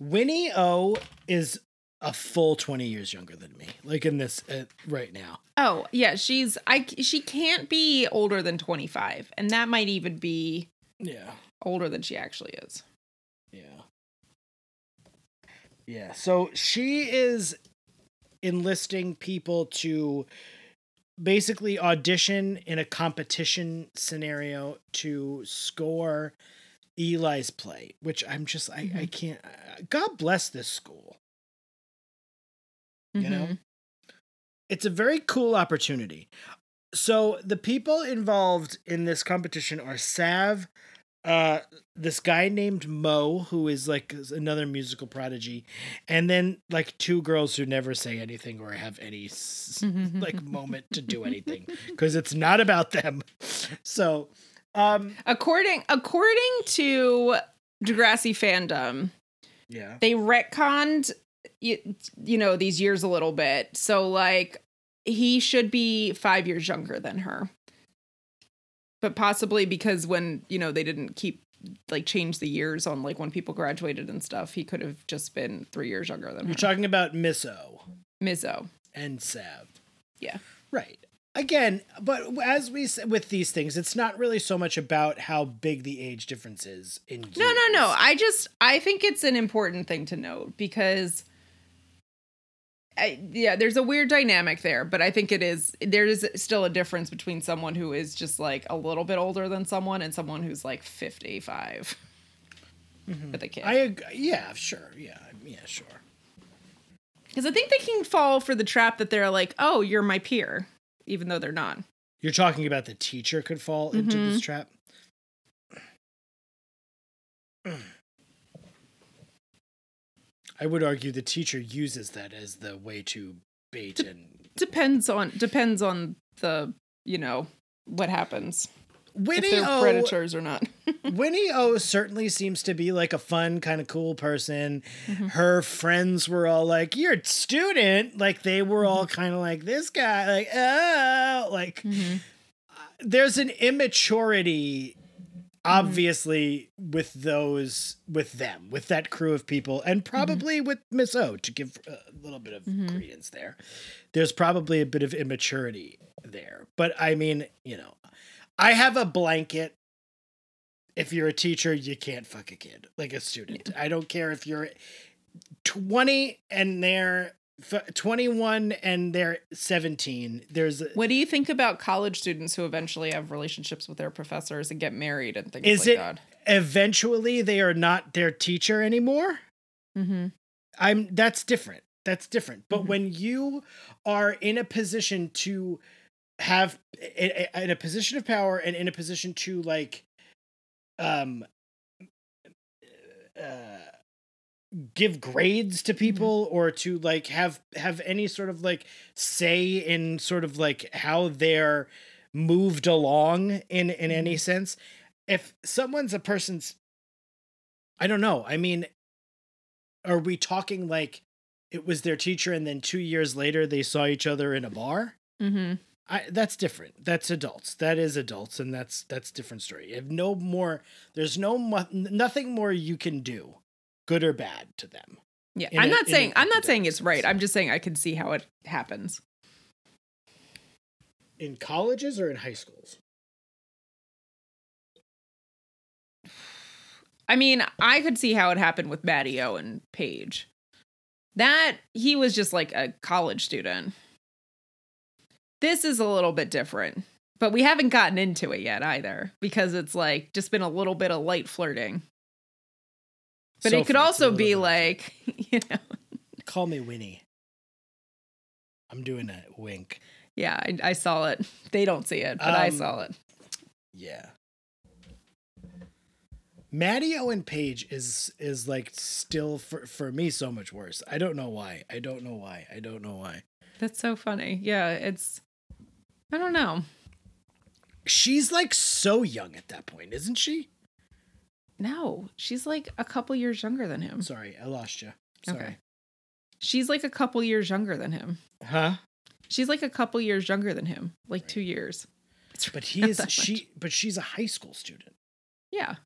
Winnie O is a full twenty years younger than me. Like in this uh, right now. Oh, yeah, she's I she can't be older than 25, and that might even be Yeah. older than she actually is. Yeah. Yeah. So she is enlisting people to basically audition in a competition scenario to score Eli's play, which I'm just I I can't. God bless this school. You know? Mhm. It's a very cool opportunity. So the people involved in this competition are Sav, uh, this guy named Mo, who is like another musical prodigy, and then like two girls who never say anything or have any like moment to do anything [laughs] because it's not about them. So, um, According according to Degrassi fandom, yeah, they retconned you, you know these years a little bit. So like he should be 5 years younger than her. But possibly because when, you know, they didn't keep like change the years on like when people graduated and stuff, he could have just been 3 years younger than her. you're talking about Miss O. Mizzo. and Sav. Yeah. Right. Again, but as we said with these things, it's not really so much about how big the age difference is in No, no, no. I just I think it's an important thing to note because I, yeah, there's a weird dynamic there, but I think it is there is still a difference between someone who is just like a little bit older than someone and someone who's like 55. with the kid. I ag- yeah, sure. Yeah, yeah, sure. Because I think they can fall for the trap that they're like, oh, you're my peer, even though they're not. You're talking about the teacher could fall into this Mhm. trap. [clears throat] I would argue the teacher uses that as the way to bait and Depends on depends on the you know what happens if Winnie they're O. predators or not. [laughs] Winnie O certainly seems to be like a fun, kind of cool person. Mm-hmm. Her friends were all like, "You're a student." Like they were all Mm-hmm. kind of like this guy, like oh, like there's an immaturity Mm-hmm. obviously with those with them with that crew of people and mm-hmm. probably with miss o to give uh, a little bit of mm-hmm. credence there. There's probably a bit of immaturity there but i mean you know i have a blanket. If you're a teacher you can't fuck a kid like a student. I don't care if you're 20 and they're f- 21 and they're 17 there's a, What do you think about college students who eventually have relationships with their professors and get married and things is like it that? eventually they are not their teacher anymore Mm-hmm. i'm that's different that's different but Mhm. when you are in a position to have in a position of power and in a position to like um uh give grades to people or to like have have any sort of like say in sort of like how they're moved along in in any sense if someone's a person's i don't know i mean are we talking like it was their teacher and then 2 years later they saw each other in a bar Mm-hmm. I, that's different. That's adults. That is adults, and that's that's different story. You have no more. There's no nothing more you can do, good or bad, to them. Yeah, I'm a- not saying I'm not saying it's right. I'm just saying I can see how it happens. In colleges or in high schools. I mean, I could see how it happened with Matty O and Paige. That he was just like a college student. This is a little bit different, but we haven't gotten into it yet either because it's like just been a little bit of light flirting. But So it could far, it's a also be like, [laughs] you know, Call me Winnie. I'm doing a wink. yeah, I, I saw it. [laughs] They don't see it, but I Um, saw it. Yeah. Matty Owen Paige is is like still for for me so much worse. I don't know why. I don't know why. I don't know why. That's so funny. Yeah, it's. I don't know. She's like so young at that point, isn't she? No, she's like a couple years younger than him. Sorry, I lost you. Sorry. Okay. She's like a couple years younger than him. Huh? She's like a couple years younger than him, like two years. It's But he is she much. but she's a high school student. Yeah,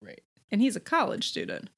Right. and he's a college student.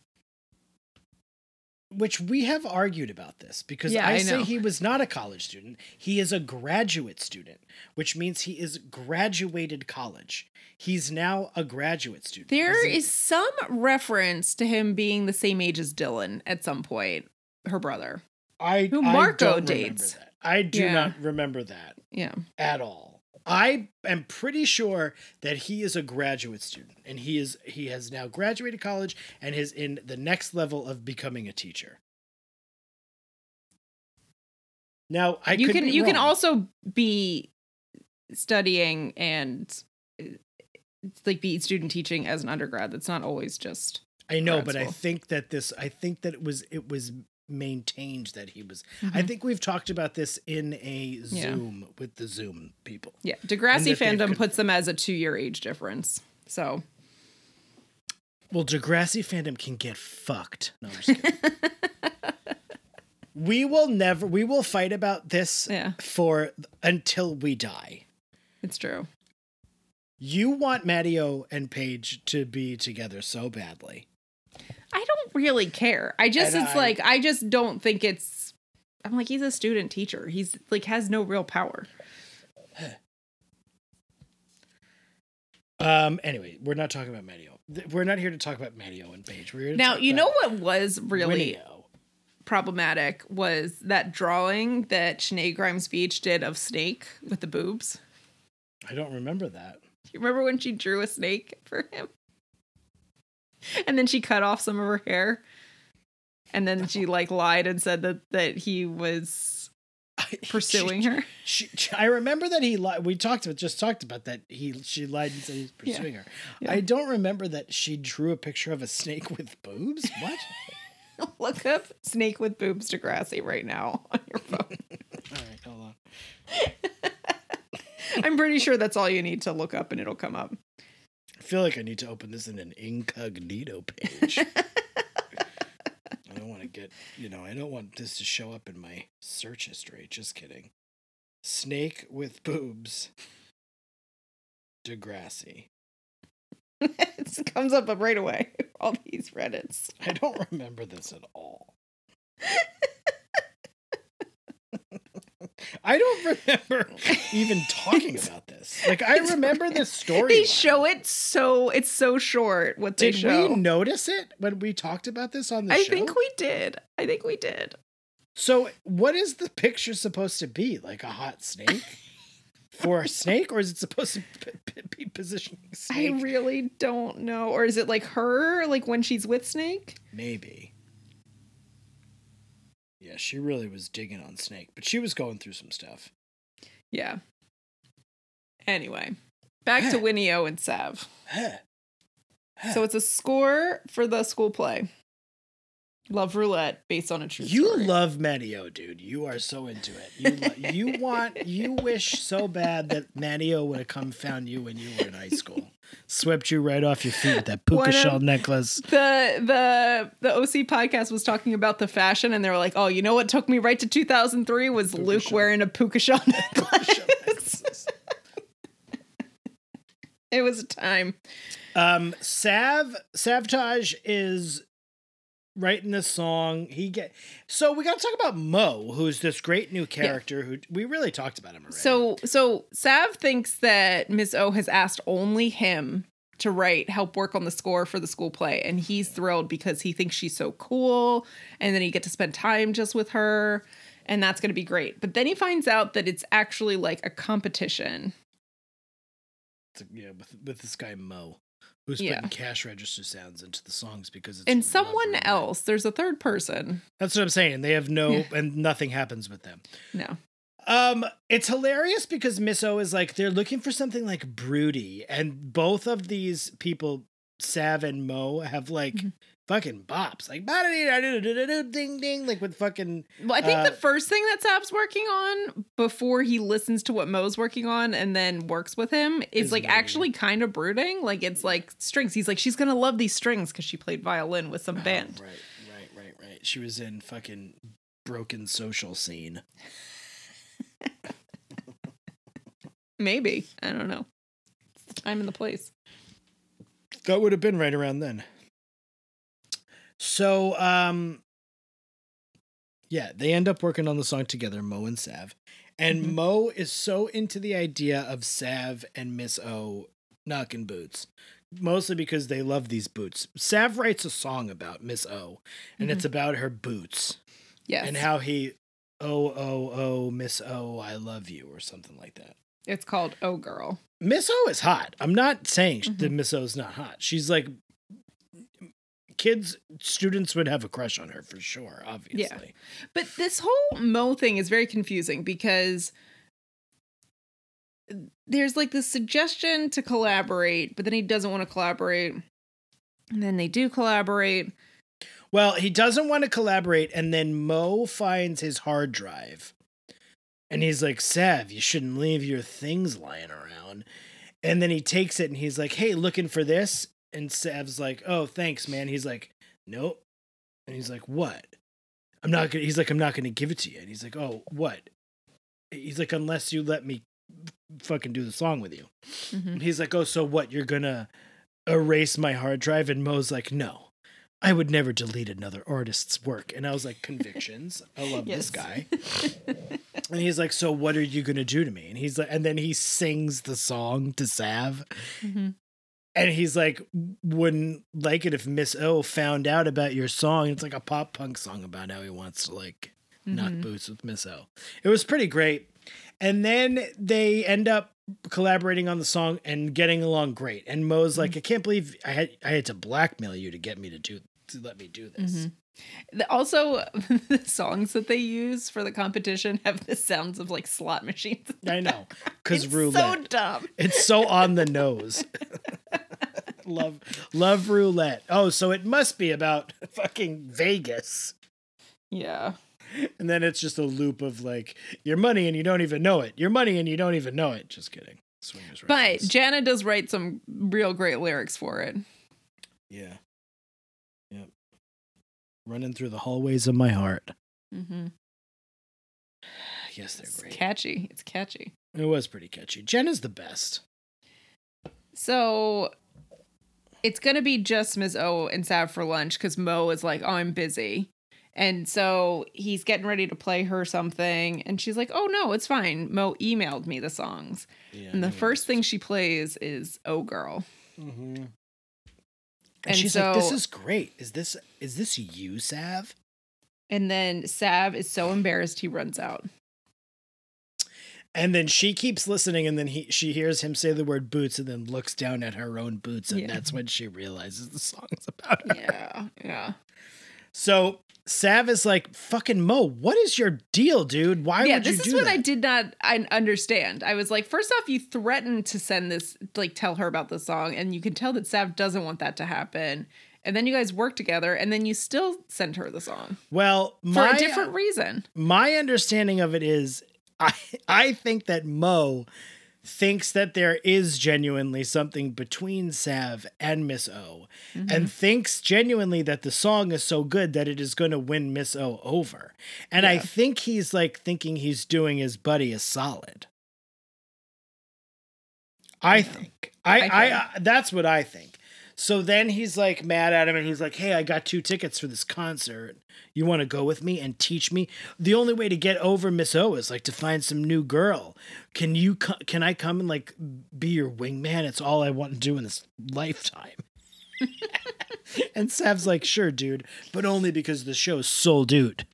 Which we have argued about this because Yeah, I, I say he was not a college student. He is a graduate student, which means he is graduated college. He's now a graduate student. There is, is some reference to him being the same age as Dylan at some point, her brother. I who I Marco remember dates. that. I do Yeah. not remember that Yeah. at all. I am pretty sure that he is a graduate student and he is he has now graduated college and is in the next level of becoming a teacher. Now I you can you can also be studying and uh, like be student teaching as an undergrad. That's not always just I know, but I think that this I think that it was it was maintained that he was I Mhm. think we've talked about this in a Yeah. Zoom with the Zoom people. yeah. Degrassi fandom puts them as a two year age difference. So Well, Degrassi fandom can get fucked. No, I'm just kidding. [laughs] we will never. We will fight about this Yeah. for until we die. it's true. You want Matteo and Paige to be together so badly. I don't really care. I just And it's I- like I just don't think it's I'm like he's a student teacher. He's like has no real power. [sighs] Um. Anyway, we're not talking about Matteo. Th- We're not here to talk about Matteo and Paige. We're here to Now, you know what was really Winnie-O. problematic was that drawing that Shenae Grimes Beech did of Snake with the boobs. I don't remember that. You remember when she drew a snake for him? [laughs] and then she cut off some of her hair. And then she like lied and said that that he was [laughs] pursuing her. She, she- I remember that he lied. We talked about just talked about that. He she lied and said he was Yeah. pursuing her. Yeah. I don't remember that she drew a picture of a snake with boobs. What? [laughs] Look up snake with boobs Degrassi right now on your phone. All right, hold on. I'm pretty sure that's all you need to look up and it'll come up. I feel like I need to open this in an incognito page. [laughs] I don't want to get, you know, I don't want this to show up in my search history. Just kidding. Snake with boobs. Degrassi. [laughs] it comes up right away. [laughs] All these Reddits. I don't remember this at all. I don't remember even talking about this. Like I remember the story. They show it so it's so short what they Did show. we notice it when we talked about this on the show? I show? think we did. I think we did. So, what is the picture supposed to be? Like a hot snake [laughs] for a snake, or is it supposed to be positioning I really don't know. Or is it like her, like when she's with Snake? Maybe. Yeah, she really was digging on snake, but she was going through some stuff. Yeah. Anyway, back to Winnie O and Sav. So it's a score for the school play. Love Roulette, based on a true You story. love Matteo, dude. You are so into it. You lo- you want you wish so bad that Matteo would have come found you when you were in high school, swept you right off your feet with that [laughs] puka shell necklace. the the the OC podcast was talking about the fashion, and they were like, "Oh, you know what took me right to 2003 was Puka Luke shell. wearing a puka shell [laughs] necklace." it was a time. Um, Sav Savtage is writing this song. He get so we got to talk about Mo, who's this great new character who we really talked about him already. So so Sav thinks that Miss O has asked only him to write help work on the score for the school play and he's thrilled because he thinks she's so cool and then he get to spend time just with her and that's going to be great. But then he finds out that it's actually like a competition. yeah, with with this guy Mo, who's Yeah. putting cash register sounds into the songs because it's and someone else, there's a third person. That's what I'm saying. They have no Yeah. and nothing happens with them. No. Um, it's hilarious because Miss O is like they're looking for something like broody, and both of these people, Sav and Mo, have like Mhm. Fucking bops, like "Ba-da-dee-da-doo-doo-doo-doo, ding ding, like with fucking. Well, I think Uh, the first thing that Sav's working on before he listens to what Mo's working on and then works with him is, Is like moody. actually kind of brooding. Like it's like strings. He's like, she's gonna love these strings because she played violin with some band. Oh, right, right, right, right. She was in fucking broken social scene. Maybe. I don't know. It's the time and the place. That would have been right around then. So, um, yeah, they end up working on the song together, Mo and Sav. And Mhm. Mo is so into the idea of Sav and Miss O knocking boots, mostly because they love these boots. Sav writes a song about Miss O, and it's about her boots Yes. and how he, oh, oh, oh, Miss O, I love you, or something like that. it's called Oh Girl. Miss O is hot. I'm not saying Mm-hmm. that Miss O is not hot. She's like kids, students would have a crush on her for sure, obviously. Yeah. But this whole Mo thing is very confusing because there's like this suggestion to collaborate, but then he doesn't want to collaborate. And then they do collaborate. Well, he doesn't want to collaborate, and then Mo finds his hard drive. And he's like, Sav, you shouldn't leave your things lying around. And then he takes it and he's like, Hey, looking for this? And Sav's like, Oh, thanks, man. He's like, Nope. And he's like, What? I'm not gonna he's like, I'm not gonna give it to you. And he's like, Oh, what? He's like, unless you let me fucking do the song with you. Mhm. And he's like, Oh, so what? You're gonna erase my hard drive? And Mo's like, No. I would never delete another artist's work. And I was like, Convictions. I love this guy. [laughs] And he's like, So what are you gonna do to me? And he's like, and then he sings the song to Sav. Mhm. And he's like, wouldn't like it if Miss O found out about your song. It's like a pop punk song about how he wants to like knock Mhm. boots with Miss O. It was pretty great. And then they end up collaborating on the song and getting along great. And Mo's like, I can't believe I had I had to blackmail you to get me to do to let me do this. Mhm. Also, [laughs] the songs that they use for the competition have the sounds of like slot machines. I know. Cause It's roulette. so dumb. It's so on the nose. [laughs] love love roulette. Oh, so it must be about fucking Vegas. Yeah. And then it's just a loop of like your money and you don't even know it. Your money and you don't even know it. Just kidding. Swingers But reference. Jenna does write some real great lyrics for it. yeah. Running through the hallways of my heart. Mm-hmm. Yes, they're It's great. catchy. It's catchy. It was pretty catchy. Jen is the best. So it's gonna be just Ms. O and Sav for lunch because Mo is like, "Oh, I'm busy," and so he's getting ready to play her something, and she's like, "Oh no, it's fine." Mo emailed me the songs, Yeah, and the first thing she plays is "Oh Girl." hmm And, And she's like, "This is great. Is this is this you, Sav?" And then Sav is so embarrassed he runs out. And then she keeps listening, and then he she hears him say the word boots, and then looks down at her own boots, and Yeah. that's when she realizes the song's about her. Yeah, yeah, So Sav is like, "Fucking Mo, what is your deal, dude? Why yeah. would you do that? This is what that?" I did not I understand. I was like, first off, you threatened to send this, like, tell her about the song, and you can tell that Sav doesn't want that to happen. And then you guys work together, and then you still send her the song well, for a different reason. my understanding of it is, I I think that Mo thinks that there is genuinely something between Sav and Miss O, Mm-hmm. and thinks genuinely that the song is so good that it is going to win Miss O over. And I think he's like thinking he's doing his buddy a solid. I Yeah. think. I, I I. I that's what I think. So then he's like mad at him and he's like, "Hey, I got two tickets for this concert. You want to go with me and teach me? The only way to get over Miss O is like to find some new girl. Can you can I come and like be your wingman? It's all I want to do in this lifetime." [laughs] and Sav's like, "Sure, dude, but only because the show's sold out."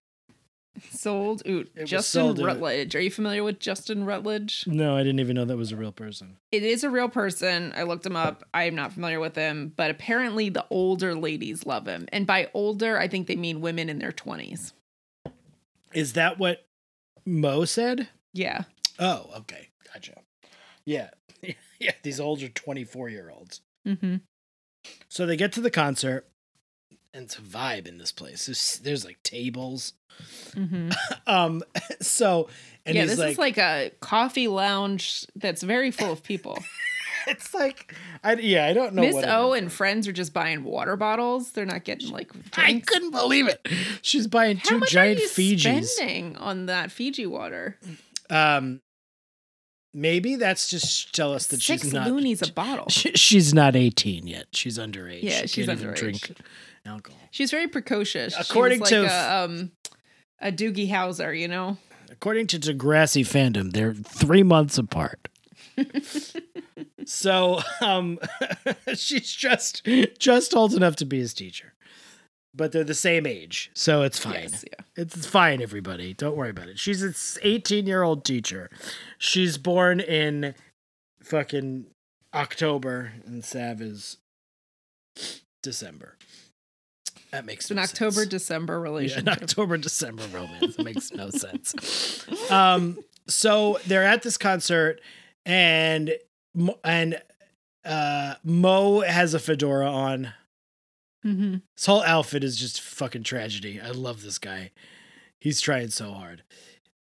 Sold Oot. was Justin sold out. Rutledge. Are you familiar with Justin Rutledge? No, I didn't even know that was a real person. It is a real person. I looked him up. I am not familiar with him, but apparently the older ladies love him. And by older, I think they mean women in their 20s. Is that what Mo said? Yeah. Oh, okay, gotcha. Yeah, [laughs] yeah. These older twenty-four year olds. Mm-hmm. So they get to the concert, and it's a vibe in this place. There's, there's like tables. Mm-hmm. [laughs] Um, so and yeah, this like, is like a coffee lounge that's very full of people. [laughs] it's like, I yeah, I don't know. Miss O and friends are just buying water bottles. They're not getting like Drinks. I couldn't believe it. She's buying How two much giant Fijis. spending on that Fiji water? Um, maybe that's just tell us that Six she's not. loonies a bottle. she- she's not eighteen yet. She's underage. Yeah, She she's can't even underage. drink alcohol. She's very precocious. According to like f- a, um, a Doogie Howser, you know. According to Degrassi fandom, they're three months apart. [laughs] so um [laughs] she's just just old enough to be his teacher. But they're the same age, so it's fine. Yes, yeah. It's fine, everybody. Don't worry about it. She's an 18 year old teacher. She's born in fucking October, and Sav is December. That makes It's an no October sense. December Yeah, an. October December romance. It makes no sense. Um, so they're at this concert, and and uh, Mo has a fedora on. hmm His whole outfit is just fucking tragedy. I love this guy. He's trying so hard.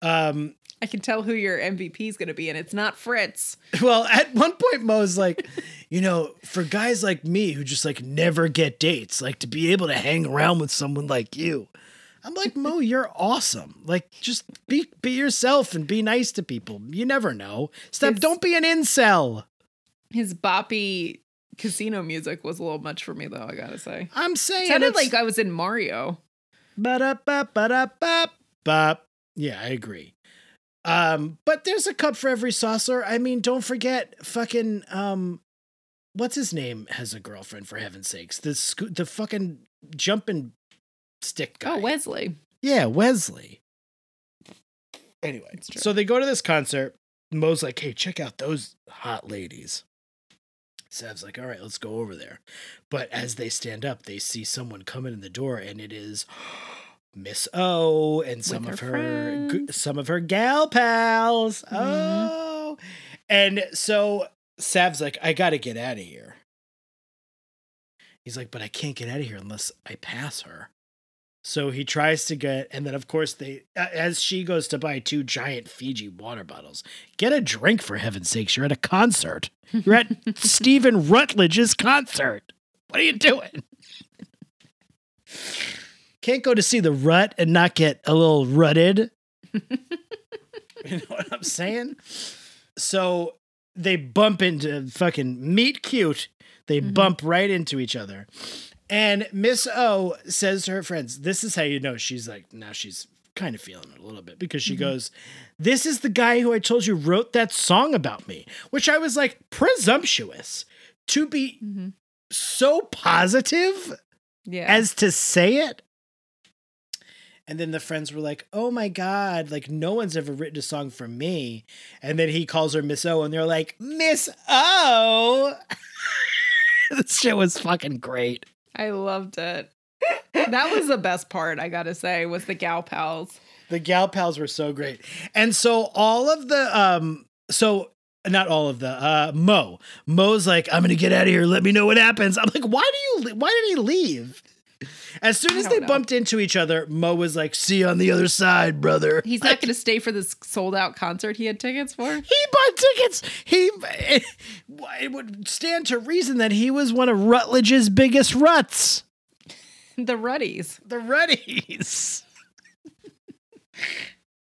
Um, I can tell who your MVP is going to be, and it's not Fritz. [laughs] well, at one point, Mo's like, you know, for guys like me who just like never get dates, like to be able to hang around with someone like you. I'm like, Mo, [laughs] you're awesome. Like, just be be yourself and be nice to people. You never know. His- Don't be an incel. His boppy casino music was a little much for me, though. I gotta say, I'm saying it sounded like I was in Mario. Ba-da-ba, ba-da-ba, bop. Yeah, I agree. Um, but there's a cup for every saucer. I mean, don't forget fucking um what's his name has a girlfriend for heaven's sakes. The sco- the fucking jumping stick guy. Oh, Wesley. yeah, Wesley. Anyway, so they go to this concert. Mo's like, hey, check out those hot ladies. Sav's like, all right, let's go over there. But as they stand up, they see someone coming in the door, and it is Miss O and some With of her some of her gal pals. Mhm. Oh, and so Sav's like, I gotta get out of here. He's like, but I can't get out of here unless I pass her. So he tries to get, and then of course they, as she goes to buy two giant Fiji water bottles, get a drink for heaven's sakes. You're at a concert. You're at [laughs] Stephen Rutledge's concert. What are you doing? [laughs] Can't go to see the rut and not get a little rutted. [laughs] you know what I'm saying? So they bump into fucking meet cute. They Mhm. bump right into each other. And Miss O says to her friends, This is how you know she's like, now she's kind of feeling it a little bit because she Mhm. goes, This is the guy who I told you wrote that song about me, which I was like, presumptuous to be Mhm. so positive Yeah. as to say it. And then the friends were like, "Oh my god, like no one's ever written a song for me." And then he calls her Miss O and they're like, "Miss O." [laughs] this shit was fucking great. I loved it. that was the best part, I gotta say, was the gal pals. The gal pals were so great. And so all of the um so not all of the uh Mo. Mo's like, "I'm to get out of here. Let me know what happens." I'm like, "Why do you why did he leave?" As soon as they know. bumped into each other, Mo was like, "See you on the other side, brother." He's not gonna stay for this sold out concert he had tickets for. He bought tickets. He it, it would stand to reason that he was one of Rutledge's biggest ruts. [laughs] the Ruddies. The Ruddies.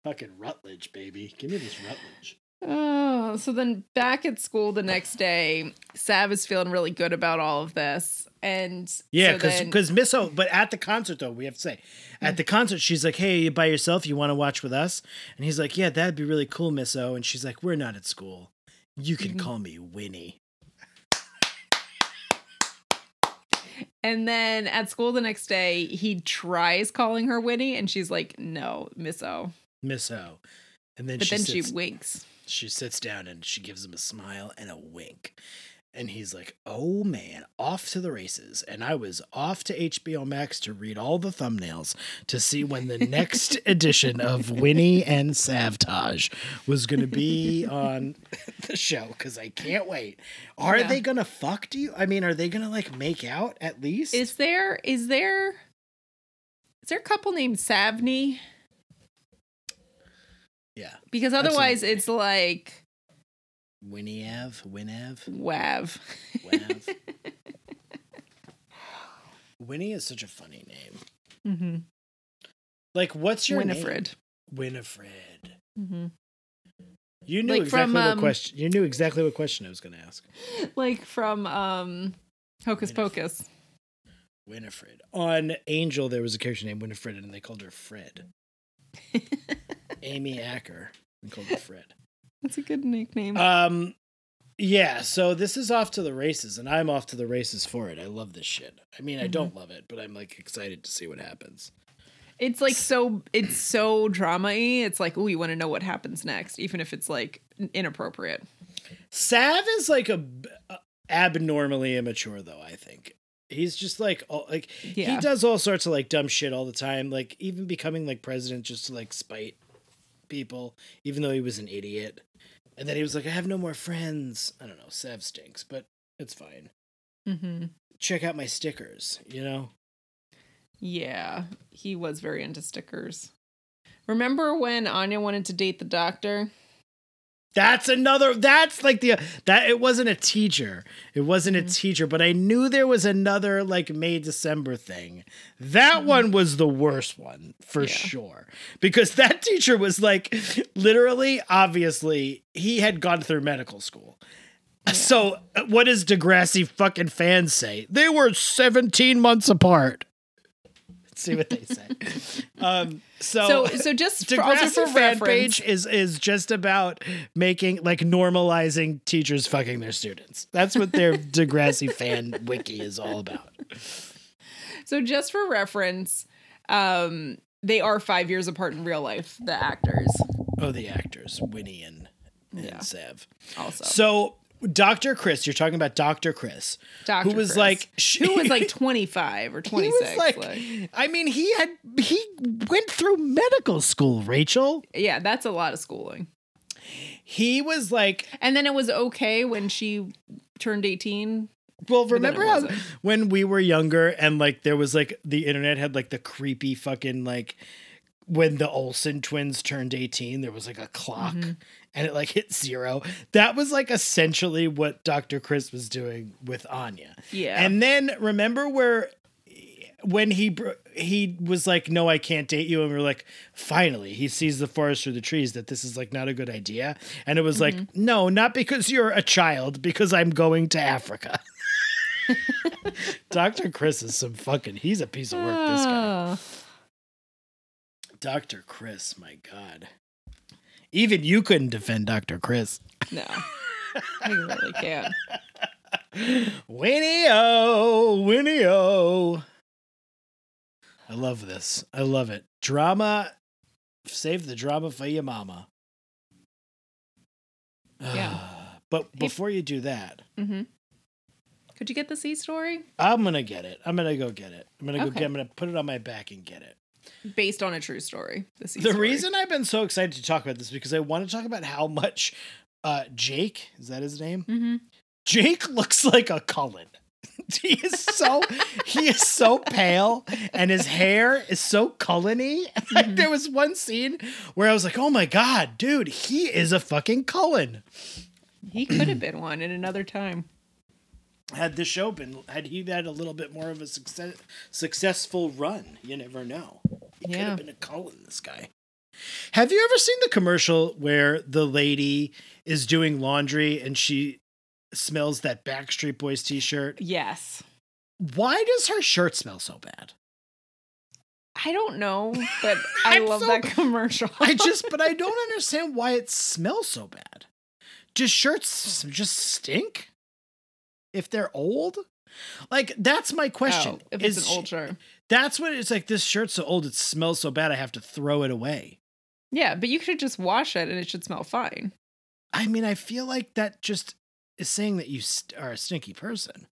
Fucking Rutledge, baby. Give me this Rutledge. Oh, so then back at school the next day, Sav is feeling really good about all of this. And Yeah, so because then- because Miss O, but at the concert though, we have to say, at the concert, she's like, "Hey, you by yourself? You want to watch with us?" And he's like, "Yeah, that'd be really cool, Miss O." And she's like, "We're not at school. You can Mhm. call me Winnie." And then at school the next day, he tries calling her Winnie, and she's like, "No, Miss O." Miss O. And then But she then sits, she winks. She sits down and she gives him a smile and a wink. And he's like, oh man, off to the races. And I was off to HBO Max to read all the thumbnails to see when the next [laughs] edition of Winnie and Savtage was going to be [laughs] on the show because I can't wait. Are Yeah. they going to fuck? Do you? I mean, are they going to like make out at least? Is there? Is there? Is there a couple named Savni? Yeah. Because otherwise, Absolutely. it's like Winnie Av? Winav? Wav. Wav? [laughs] Winnie is such a funny name. mm-hmm. Like, what's your name? Winifred. Winifred. Mm-hmm. You knew Like exactly from, what um, question. You knew exactly what question I was going to ask. Like from um, Hocus Winifred. Pocus. Winifred. On Angel, there was a character named Winifred, and they called her Fred. [laughs] Amy Acker. They called her Fred. [laughs] That's a good nickname. Um, yeah. So this is off to the races, and I'm off to the races for it. I love this shit. I mean, I Mhm. don't love it, but I'm like excited to see what happens. it's like so. It's so drama-y. It's like, oh, you want to know what happens next, even if it's like inappropriate. Sav is like a a- abnormally immature, though. I think he's just like all, like Yeah. he does all sorts of like dumb shit all the time. Like even becoming like president just to like spite people, even though he was an idiot. And then he was like, "I have no more friends." I don't know. Sev stinks, but it's fine. Mm-hmm. Check out my stickers. You know. Yeah, he was very into stickers. Remember when Anya wanted to date the doctor? That's another. That's like the that. It wasn't a teacher. It wasn't a Mhm. teacher, but I knew there was another like May December thing. That Mhm. one was the worst one for Yeah. sure because [laughs] that teacher was like literally, obviously, he had gone through medical school. So uh, what does Degrassi fucking fans say? They were seventeen months apart. See what they say. [laughs] um. So, so just for, also Degrassi for fan reference, page is is just about making like normalizing teachers fucking their students. That's what their [laughs] Degrassi fan wiki is all about. so just for reference, um, they are five years apart in real life. The actors. Oh, the actors, Winnie and, and Yeah. Sev. Also, So Dr. Chris, you're talking about Dr. Chris, Dr. who was Chris, like she, [laughs] who was like [laughs] 25 or he 26. was like, I mean, he had he went through medical school, Rachel. yeah, that's a lot of schooling. He was like, And then it was okay when she turned 18. well, remember how when we were younger and like there was like the internet had like the creepy fucking like when the Olsen twins turned 18, there was like a clock Mm-hmm. and it like hit zero. That was like essentially what Dr. Chris was doing with Anya. Yeah. And then remember where when he he was like, "No, I can't date you," and we are like, "Finally, he sees the forest through the trees that this is like not a good idea." And it was like, Mm-hmm. "No, not because you're a child, because I'm going to Africa." [laughs] Dr. Chris is some fucking. He's a piece of work. This guy, Oh. Dr. Chris. My God, even you couldn't defend Dr. Chris. No. [laughs] You really can't. Winnie O, Winnie O. I love this. I love it. Drama. Save the drama for your mama. Yeah. [sighs] but before you do that, hmm Could you get the C story? I'm gonna get it. I'm gonna go get it. I'm gonna go Okay. get. I'm gonna put it on my back and get it. Based on a true story. The, story. reason I've been so excited to talk about this is because I want to talk about how much uh, Jake is that his name? Mhm. Jake looks like a Cullen. [laughs] he is so he is so pale and his hair is so Cullen-y. [laughs] Like there was one scene where I was like, "Oh my god, dude, he is a fucking Cullen." He could have been one in another time. Had the show been had he had a little bit more of a success, successful run, you never know. He could have been a Cullen, this guy. Have you ever seen the commercial where the lady is doing laundry and she smells that Backstreet Boys t-shirt? Yes. Why does her shirt smell so bad? I don't know, but [laughs] I love so- that commercial. I just, but I [laughs] don't understand why it smells so bad. Do shirts just stink if they're old? Like that's my question. Oh, if it's Is an old shirt. That's what it's like. This shirt's so old, it smells so bad. I have to throw it away. Yeah, but you could just wash it and it should smell fine. I mean, I feel like that just is saying that you st- are a stinky person.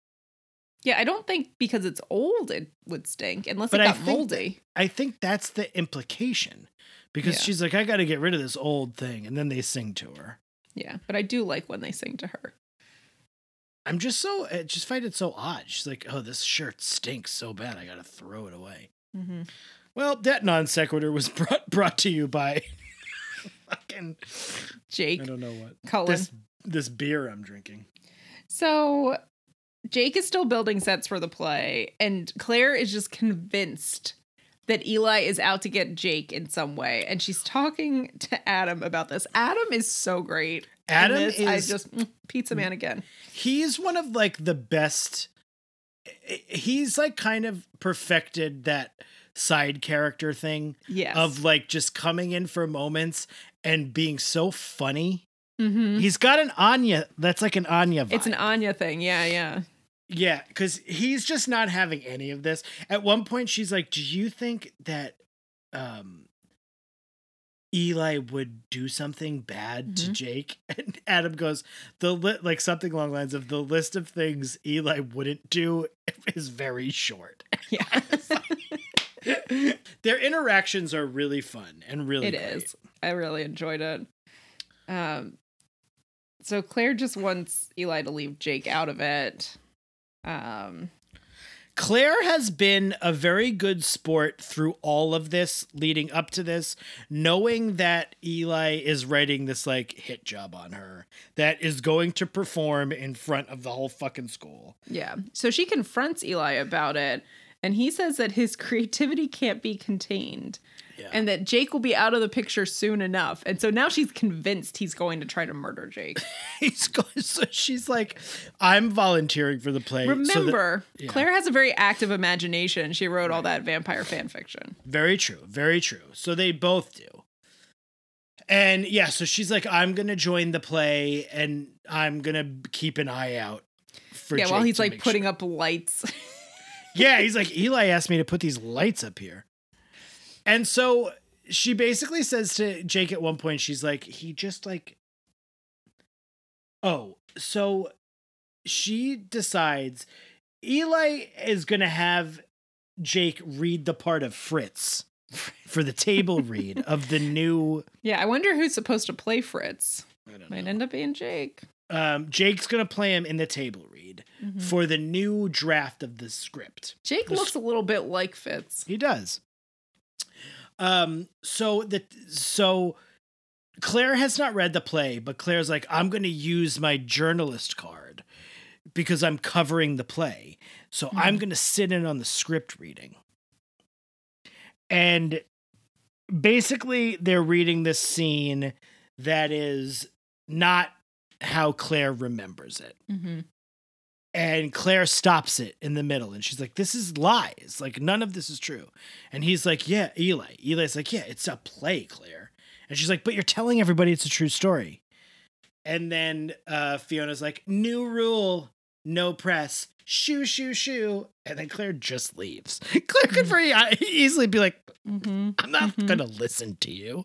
Yeah, I don't think because it's old it would stink unless But it I got that- moldy. I think that's the implication because Yeah. she's like, I got to get rid of this old thing, and then they sing to her. Yeah, but I do like when they sing to her. I'm just so I just find it so odd. She's like, "Oh, this shirt stinks so bad, I gotta throw it away." Mm-hmm. Well, that non sequitur was [laughs] brought brought to you by [laughs] fucking Jake I don't know what Cullen. this this beer I'm drinking. So Jake is still building sets for the play, and Clare is just convinced that Eli is out to get Jake in some way, and she's talking to Adam about this. Adam is so great. Adam this. I is- just mm, pizza man again. He's one of like the best. He's like kind of perfected that side character thing Yes. of like just coming in for moments and being so funny. Mhm. He's got an Anya. That's like an Anya. Vibe. It's an Anya thing. Yeah, yeah. Yeah, because he's just not having any of this. At one point, she's like, "Do you think that um, Eli would do something bad to Mhm. Jake?" [laughs] And Adam goes, "The li- like something along the lines of the list of things Eli wouldn't do [laughs] is very short." [laughs] Yeah. Their interactions are really fun and really It great. is. I really enjoyed it. Um, so Clare just wants Eli to leave Jake out of it. Um, Clare has been a very good sport through all of this leading up to this, knowing that Eli is writing this like hit job on her that is going to perform in front of the whole fucking school. yeah. So she confronts Eli about it, and he says that his [laughs] creativity can't be contained. Yeah. And that Jake will be out of the picture soon enough. And so now she's convinced he's going to try to murder Jake. [laughs] He's going, so she's like, I'm volunteering for the play. so that- Remember, yeah. Clare has a very active imagination. She wrote all that vampire fan fiction. very true. Very true. So they both do. And yeah, so she's like, I'm going to join the play and I'm going to keep an eye out for yeah, while he's like putting sure. up lights. [laughs] Yeah, he's like, Eli asked me to put these lights up here. And so she basically says to Jake at one point, she's like, he just like, oh, so she decides Eli is gonna have Jake read the part of Fritz [laughs] for the table read of the new. Yeah, I wonder who's supposed to play Fritz. I don't Might know. end up being Jake. Um, Jake's gonna play him in the table read Mhm. for the new draft of the script. Jake the looks a little bit like Fitz. He does. Um, so the so Clare has not read the play, but Clare's like, I'm gonna use my journalist card because I'm covering the play. So I'm gonna sit in on the script reading. And basically they're reading this scene that is not how Clare remembers it Mm-hmm. And Clare stops it in the middle and she's like, This is lies. Like, none of this is true. And he's like, Yeah, Eli. Eli's like, Yeah, it's a play, Clare. And she's like, But you're telling everybody it's a true story. And then uh, Fiona's like, New rule, no press. Shoo, shoo, shoo. And then Clare just leaves. [laughs] Clare could very uh, easily be like, Mm-hmm. I'm not Mhm. gonna listen to you.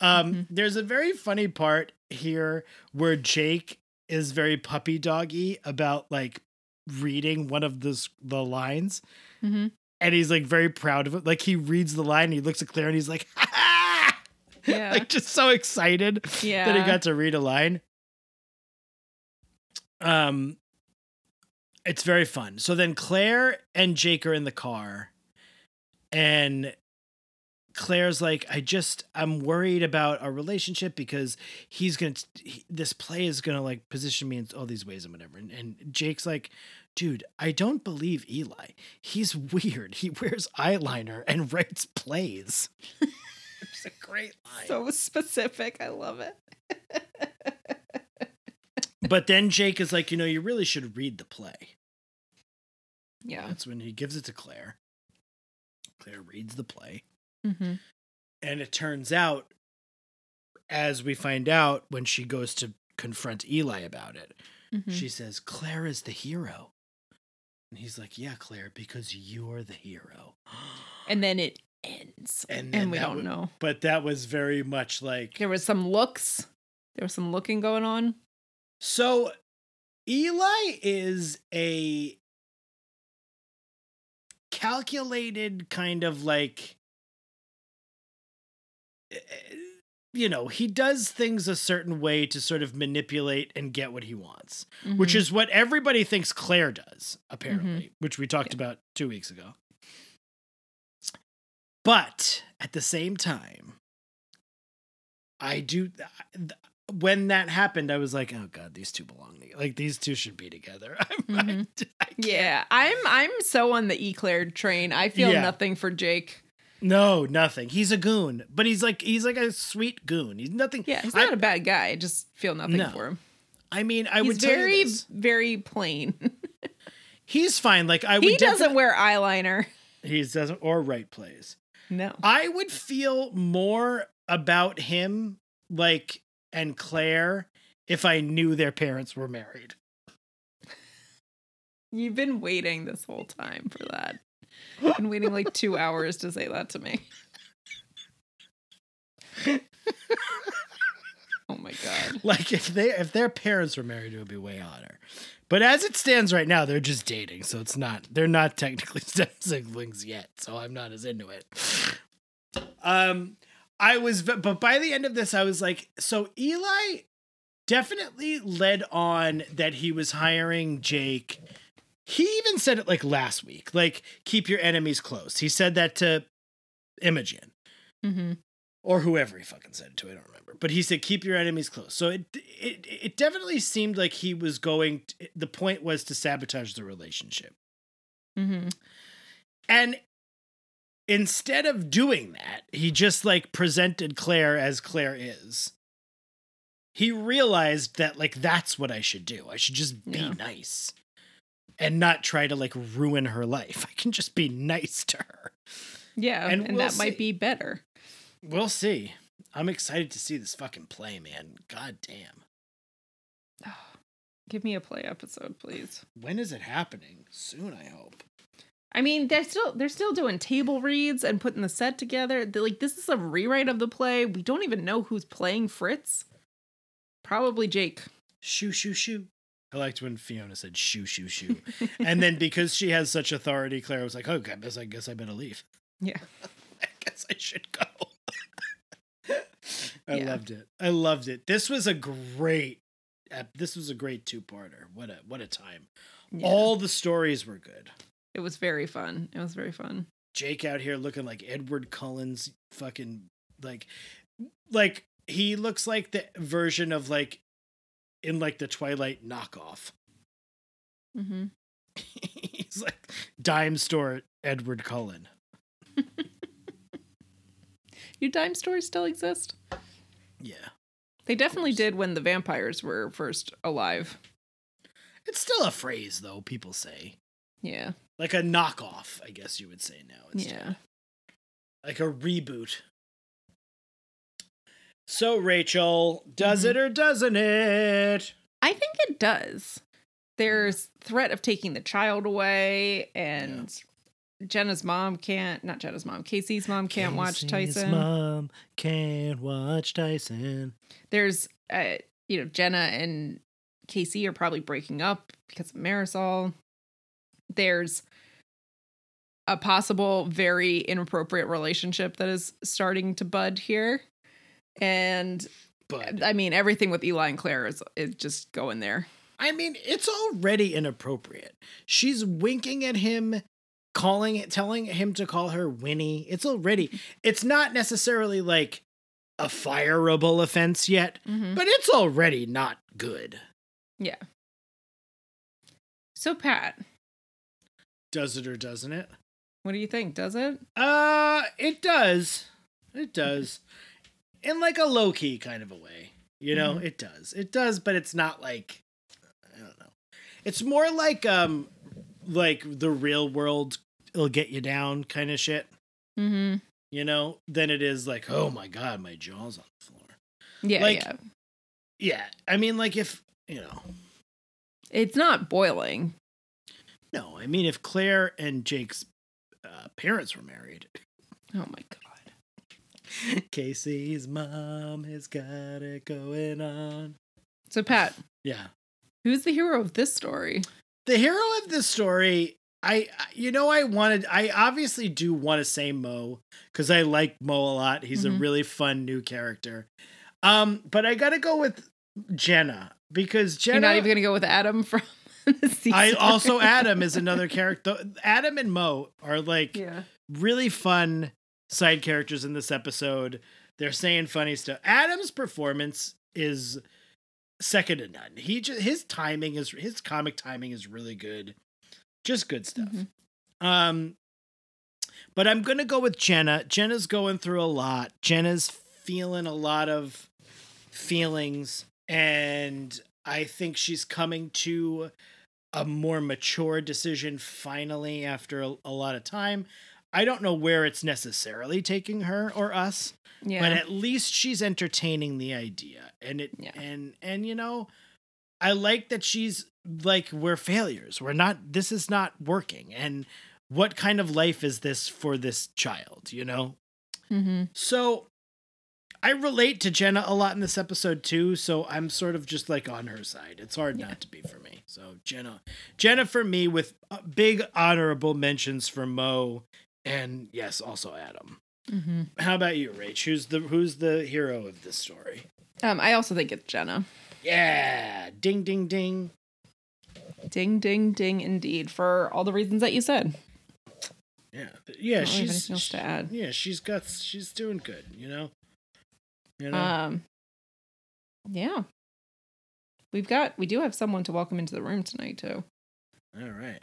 Um, Mhm. There's a very funny part here where Jake is very puppy doggy about like reading one of the the lines, Mm-hmm. and he's like very proud of it. Like he reads the line, and he looks at Clare, and he's like! [laughs] Yeah. like just so excited Yeah. that he got to read a line. Um, it's very fun. So then Clare and Jake are in the car, and Clare's like, I just, I'm worried about our relationship because he's gonna, he, this play is gonna like position me in all these ways and whatever. And, and Jake's like, dude, I don't believe Eli. He's [laughs] weird. He wears eyeliner and [laughs] writes plays. it's a great line. so specific. I love it. But then Jake is like, you know, you really should read the play. Yeah. That's when he gives it to Clare. Clare reads the play. Mm-hmm. And it turns out, as we find out when she goes to confront Eli about it, Mm-hmm. she says, Clare is the hero. And he's like, Yeah, Clare, because you're the hero. And then it [gasps] ends. And And, we don't know. But that was very much like. There was some looks. There was some looking going on. So Eli is a calculated kind of like you know, he does things a certain way to sort of manipulate and get what he wants, which Mhm. is what everybody thinks Clare does, apparently, which we talked about 2 weeks ago. But at the same time, I do when that happened, I was like, "Oh God, these two belong together. Like these two should be together." [laughs] I'm, Mhm. [laughs] I, I Yeah, I'm I'm so on the Eclare train. I feel Yeah. nothing for Jake. No, nothing. He's a goon, but he's like he's like a sweet goon. He's nothing. Yeah, he's not a bad guy. I just feel nothing No. for him. I mean, I he's would very very plain. [laughs] He's fine. Like I would. he doesn't wear eyeliner. He doesn't or write plays. No. I would feel more about him, like and Clare, if I knew their parents were married. You've been waiting this whole time for that. Been waiting like two hours to say that to me. oh my god. Like if they if their parents were married, it would be way hotter. But as it stands right now, they're just dating, so it's not they're not technically [laughs] siblings yet. So I'm not as into it. Um, I was, but by the end of this, I was like, so Eli definitely led on that he was hiring Jake. He even said it like last week, like keep your enemies close. He said that to Imogen Mm-hmm. or whoever he fucking said it to. I don't remember, but he said keep your enemies close. So it it it definitely seemed like he was going. the point was to sabotage the relationship, Mm-hmm. and instead of doing that, he just like presented Clare as Clare is. He realized that like that's what I should do. I should just be Yeah. nice and not try to like ruin her life. [laughs] I can just be nice to her. Yeah, And and, we'll that might be better. We'll see. I'm excited to see this fucking play, man. God damn. [sighs] Give me a play episode, please. When is it happening? Soon, I hope. I mean, they're still they're still doing table reads and putting the set together. They're like this is a rewrite of the play. We don't even know who's playing Fritz. Probably Jake. Shoo, shoo, shoo. I liked when Fiona said shoo, shoo, shoo. [laughs] and then because she has such authority, Clare was like, oh, I guess I, guess I better leave. Yeah. [laughs] I guess I should go. [laughs] I Yeah. loved it. I loved it. This was a great this was a great two-parter. What a what a time. Yeah. All the stories were good. it was very fun. It was very fun. Jake out here looking like Edward Cullen's fucking like like he looks like the version of like in like the Twilight knockoff. Mm-hmm. [laughs] He's like dime store Edward Cullen. [laughs] Do dime stores still exist? Yeah. They definitely did when the vampires were first alive. It's still a phrase though, people say. Yeah. Like a knockoff, I guess you would say now. instead. Yeah. Like a reboot. So Rachel, does Mhm. it or doesn't it? I think it does. There's threat of taking the child away, and Jenna's mom can't. Not Jenna's mom. Casey's mom can't watch Casey's Tyson. Mom can't watch Tyson. There's, uh, you know, Jenna and Casey are probably breaking up because of Marisol. There's a possible very inappropriate relationship that is starting to bud here, and But I mean everything with Eli and Clare is is just going there. I mean, it's already inappropriate. She's winking at him, calling it, telling him to call her Winnie. It's already, it's not necessarily like a fireable offense yet, Mhm. but it's already not good. Yeah. So Pat, Does it or doesn't it? what do you think? Does it? Uh, it does. It does. [laughs] In like a low key kind of a way. You know, Mhm. it does. It does, but it's not like I don't know. It's more like um like the real world will get you down kind of shit, Mm-hmm. you know, than it is like, oh my god, my jaw's on the floor. Yeah, Like- yeah. Yeah. I mean like if you know It's not boiling. no, I mean if Clare and Jake's uh, parents were married. Oh my god. Casey's mom has got it going on. So Pat, Yeah. who's the hero of this story? the hero of this story i you know i wanted i obviously do want to say mo because i like mo a lot he's Mhm. a really fun new character um but i gotta go with jenna because jenna You're not even gonna go with Adam [laughs] from the season. i also adam is [laughs] another character adam and mo are like Yeah. really fun side characters in this episode they're saying funny stuff. Adam's performance is second to none. He just his timing is his comic timing is really good. Just good stuff. Mhm. um but i'm gonna go with jenna. Jenna's going through a lot. Jenna's feeling a lot of feelings and i think she's coming to a more mature decision finally after a, a lot of time i don't know where it's necessarily taking her or us Yeah. but at least she's entertaining the idea and it Yeah. and and you know i like that she's like we're failures we're not this is not working and what kind of life is this for this child you know mm-hmm. so i relate to jenna a lot in this episode too so i'm sort of just like on her side it's hard Yeah. not to be for me so jenna jenna for me with uh, big honorable mentions for mo and yes also adam Mm-hmm. how about you, Rach? Who's the who's the hero of this story? Um, I also think it's Jenna. Yeah, ding ding ding. Ding, ding, ding, indeed, for all the reasons that you said. Yeah, yeah, don't she's else to add. yeah, she's got she's doing good. You know, you know. Um, yeah, we've got we do have someone to welcome into the room tonight too. All right.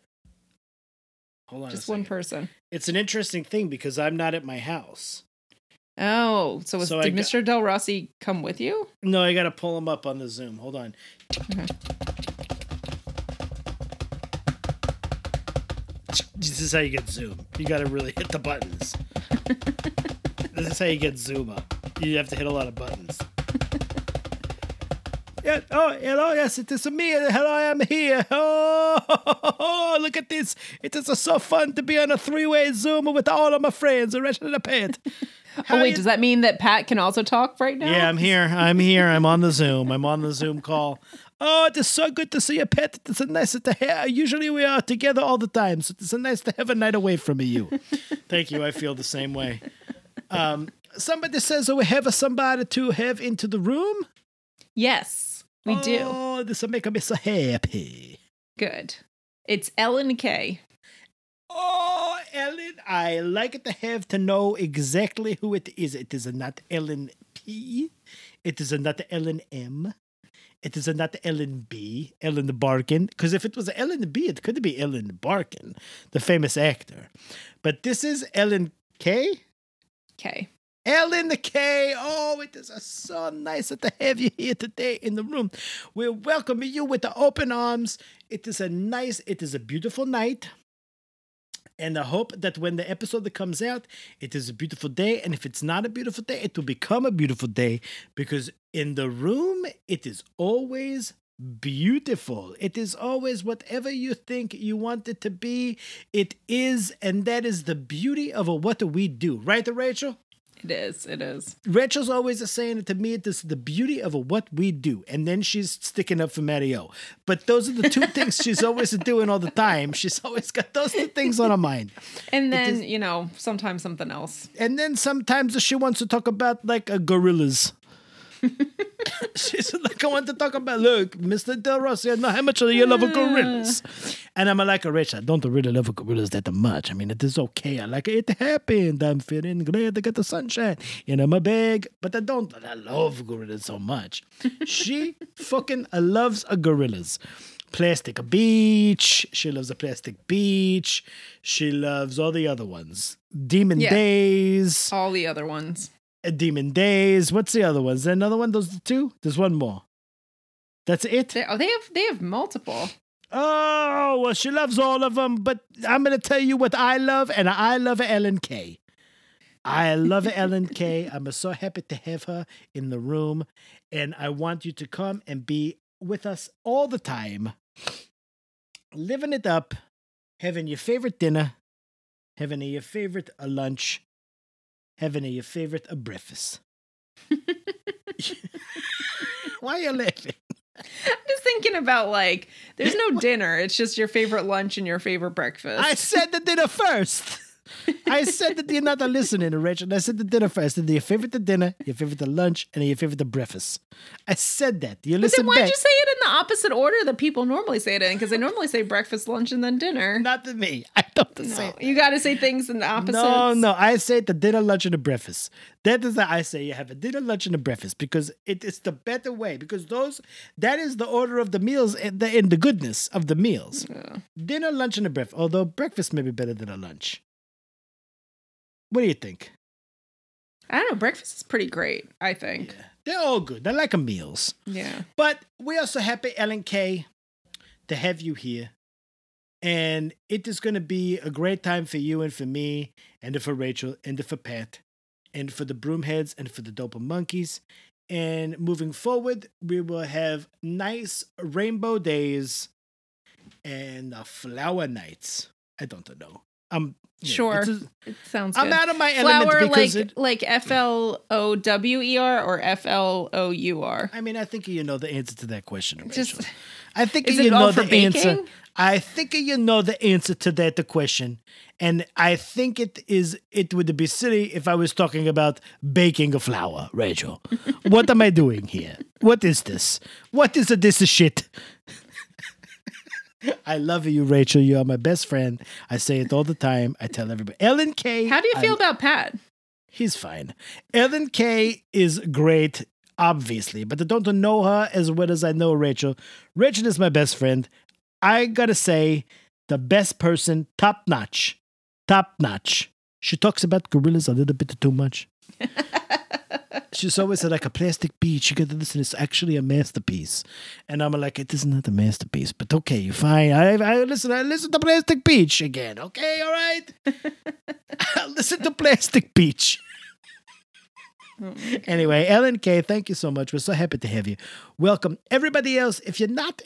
Hold on. Just one person. It's an interesting thing because I'm not at my house. Oh, so, was, So did got- Mr. Del Rossi come with you? No, I got to pull him up on the Zoom. Hold on. Okay. This is how you get Zoom. You got to really hit the buttons. [laughs] this is how you get Zoom up. You have to hit a lot of buttons. Yeah. Oh, hello. Yes, it is me. Hello, I am here. Oh, look at this. It is so fun to be on a three-way Zoom with all of my friends, the rest of the pet. Oh wait, does that mean that Pat can also talk right now? Yeah, I'm here. I'm here. I'm on the Zoom. I'm on the Zoom call. Oh, it is so good to see you, pet. It's a nice to have. Usually we are together all the time, so it's a nice to have a night away from you. Thank you. I feel the same way. Um, somebody says, "Oh, we have somebody to have into the room." Yes, we do. Oh, this will make me so happy. Good. It's Ellen K. Oh, Ellen, I like to have to know exactly who it is. It is not Ellen P. It is not Ellen M. It is not Ellen B. Ellen Barkin. Because if it was Ellen B, it could be Ellen Barkin, the famous actor. But this is Ellen K. K. Ellen K. Oh, it is so nice to have you here today in the room. We're welcoming you with the open arms. It is a nice, it is a beautiful night. And I hope that when the episode comes out, it is a beautiful day. And if it's not a beautiful day, it will become a beautiful day because in the room, it is always beautiful. It is always whatever you think you want it to be. It is, and that is the beauty of what do we do, right, Rachel? It is. It is. Rachel's always saying it to me. This is the beauty of what we do, and then she's sticking up for Mario. But those are the two [laughs] things she's always doing all the time. She's always got those two things on her mind. And then, you know, sometimes something else. And then sometimes she wants to talk about like a Gorillaz. [laughs] She's like, I want to talk about, look, Mr. Del Rossi, I know how much do you love Gorillaz. And I'm like, oh, Rich, I don't really love Gorillaz that much. I mean, it is okay. I like it happened. I'm feeling glad to get the sunshine in my bag. But I don't I love Gorillaz so much. she [laughs] fucking loves a Gorillaz. Plastic Beach. She loves a Plastic Beach. She loves all the other ones. Demon Yeah. Days. All the other ones. Demon Days. What's the other one? Is there another one? Those the two? There's one more. That's it? They, oh, they have they have multiple. Oh, well, she loves all of them, but I'm going to tell you what I love, and I love Ellen K. I love [laughs] Ellen K. I'm so happy to have her in the room, and I want you to come and be with us all the time, living it up, having your favorite dinner, having your favorite uh, lunch, having your favorite uh, breakfast. [laughs] [laughs] Why are you laughing? I'm just thinking about like, there's no dinner. It's just your favorite lunch and your favorite breakfast. I said the dinner first. [laughs] I said that you're not a listening, Rachel. I said the dinner first. I said your favorite the dinner, your favorite the lunch, and your favorite the breakfast. I said that. You but listen then why'd back. you say it in the opposite order that people normally say it in? Because they normally say breakfast, lunch, and then dinner. Not to me. I don't say it. you got to say things in the opposite. No, no. I say the dinner, lunch, and the breakfast. That is how I say you have a dinner, lunch, and a breakfast because it is the better way. Because those that is the order of the meals and the, and the goodness of the meals. Dinner, lunch, and a breakfast. Although breakfast may be better than a lunch. What do you think? I don't know. Breakfast is pretty great. I think. They're all good. They're like a meals. Yeah. But we are so happy, Ellen K, to have you here. And it is going to be a great time for you and for me, and for Rachel, and for Pat, and for the Broomheads, and for the Dope Monkeys. And moving forward, we will have nice rainbow days and uh, flower nights. I don't know. You know, Sure. a- It sounds I'm good. out of my element Flower like it, like F L O W E R or F L O U R. I mean, I think you know the answer to that question, Rachel. Just I think you know the answer. I think you know the answer to that the question, and I think it is. It would be silly if I was talking about baking a flour, Rachel. what am I doing here? What is this? What is this shit? I love you, Rachel. You are my best friend. I say it all the time. I tell everybody. Ellen K. how do you I- feel about Pat? He's fine. Ellen K is great, obviously, but I don't know her as well as I know Rachel. Rachel is my best friend. I gotta say, the best person, top notch. Top notch. She talks about Gorillaz a little bit too much. [laughs] She's always said like a plastic beach. You gotta listen, it's actually a masterpiece. And I'm like, it is not a masterpiece, but okay, you're fine. I, I listen, I listen to Plastic Beach again. Okay, all right. [laughs] I'll listen to Plastic Beach. Oh anyway, Ellen K, thank you so much. We're so happy to have you. Welcome. Everybody else, if you're not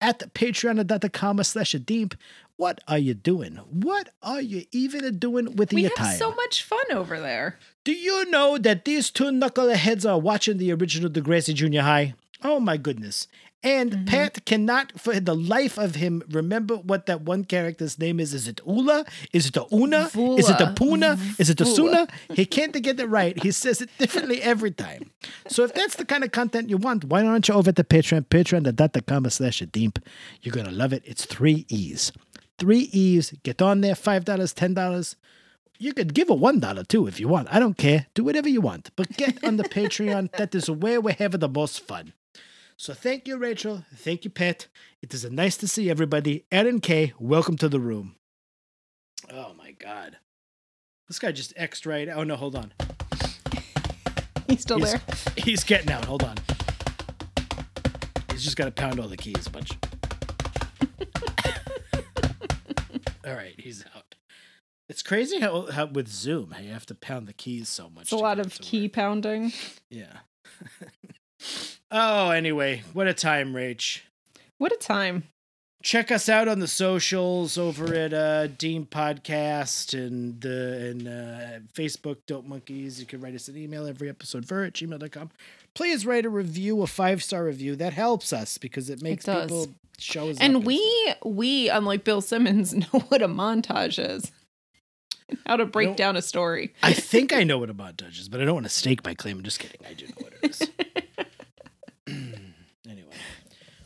at patreon.com slash DEEEMP, what are you doing? What are you even doing with We your have so much fun over there. Do you know that these two knuckleheads are watching the original Degrassi Junior High? Oh my goodness. And Mm-hmm. Pat cannot, for the life of him, remember what that one character's name is. Is it Ula? Is it the Una? Is it the Puna? Is it the Vula. Suna? He can't get it right. He says it differently every time. So if that's the kind of content you want, why don't you over at the Patreon, patreon.com slash DEEEMP. You're going to love it. It's three E's. Three E's. Get on there, $5, $10. You could give a one dollar too if you want. I don't care. Do whatever you want. But get on the [laughs] Patreon. That is where we're having the most fun. So thank you, Rachel. Thank you, Pat. It is nice to see everybody. Aaron K, welcome to the room. Oh my god. This guy just X'd right. Oh no, hold on. [laughs] He's still He's, there. he's getting out. Hold on. He's just got to pound all the keys a bunch. [laughs] all right, he's out. It's crazy how, how with Zoom how you have to pound the keys so much. It's a lot of key work. pounding. Yeah. [laughs] oh, anyway, what a time, Rach. What a time. Check us out on the socials over at uh, DEEEM Podcast and the and uh, Facebook, Dope Monkeys. You can write us an email every episode for at gmail.com. Please write a review, a five star review. That helps us because it makes does. people shows And we we unlike Bill Simmons [laughs] know what a montage is. [laughs] How to break down a story. I think I know what a montage is, but I don't want to stake my claim. I'm just kidding. I do know what it is. [laughs] [clears throat] anyway,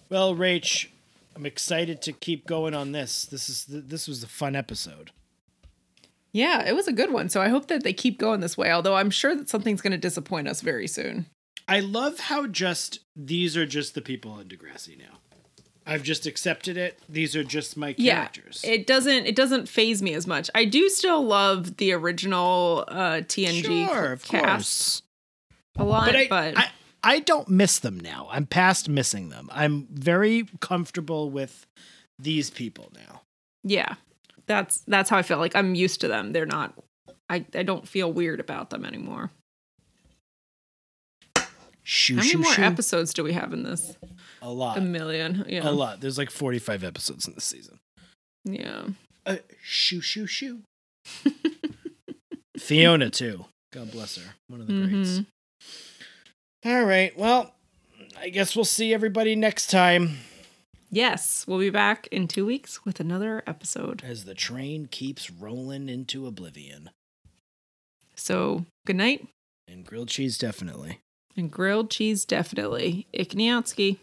well, Rach, I'm excited to keep going on this. This is this was a fun episode. Yeah, it was a good one. So I hope that they keep going this way, although I'm sure that something's going to disappoint us very soon. I love how just these are just the people in Degrassi now. I've just accepted it. These are just my characters. Yeah, it doesn't it doesn't phase me as much. I do still love the original uh TNG sure, of cast course. a lot, But but, I, I I don't miss them now. I'm past missing them. I'm very comfortable with these people now. yeah, that's that's how I feel. Like I'm used to them. They're not. I I don't feel weird about them anymore. Shoo, how many shoo, more shoo. episodes do we have in this? A lot. A million. Yeah. A lot. There's like 45 episodes in this season. Yeah. Uh, shoo, shoo, shoo. [laughs] Fiona, too. God bless her. One of the greats. Mhm. All right. Well, I guess we'll see everybody next time Yes, we'll be back in two weeks with another episode. as the train keeps rolling into oblivion. So good night And grilled cheese, definitely. and grilled cheese definitely. Ikniatsky.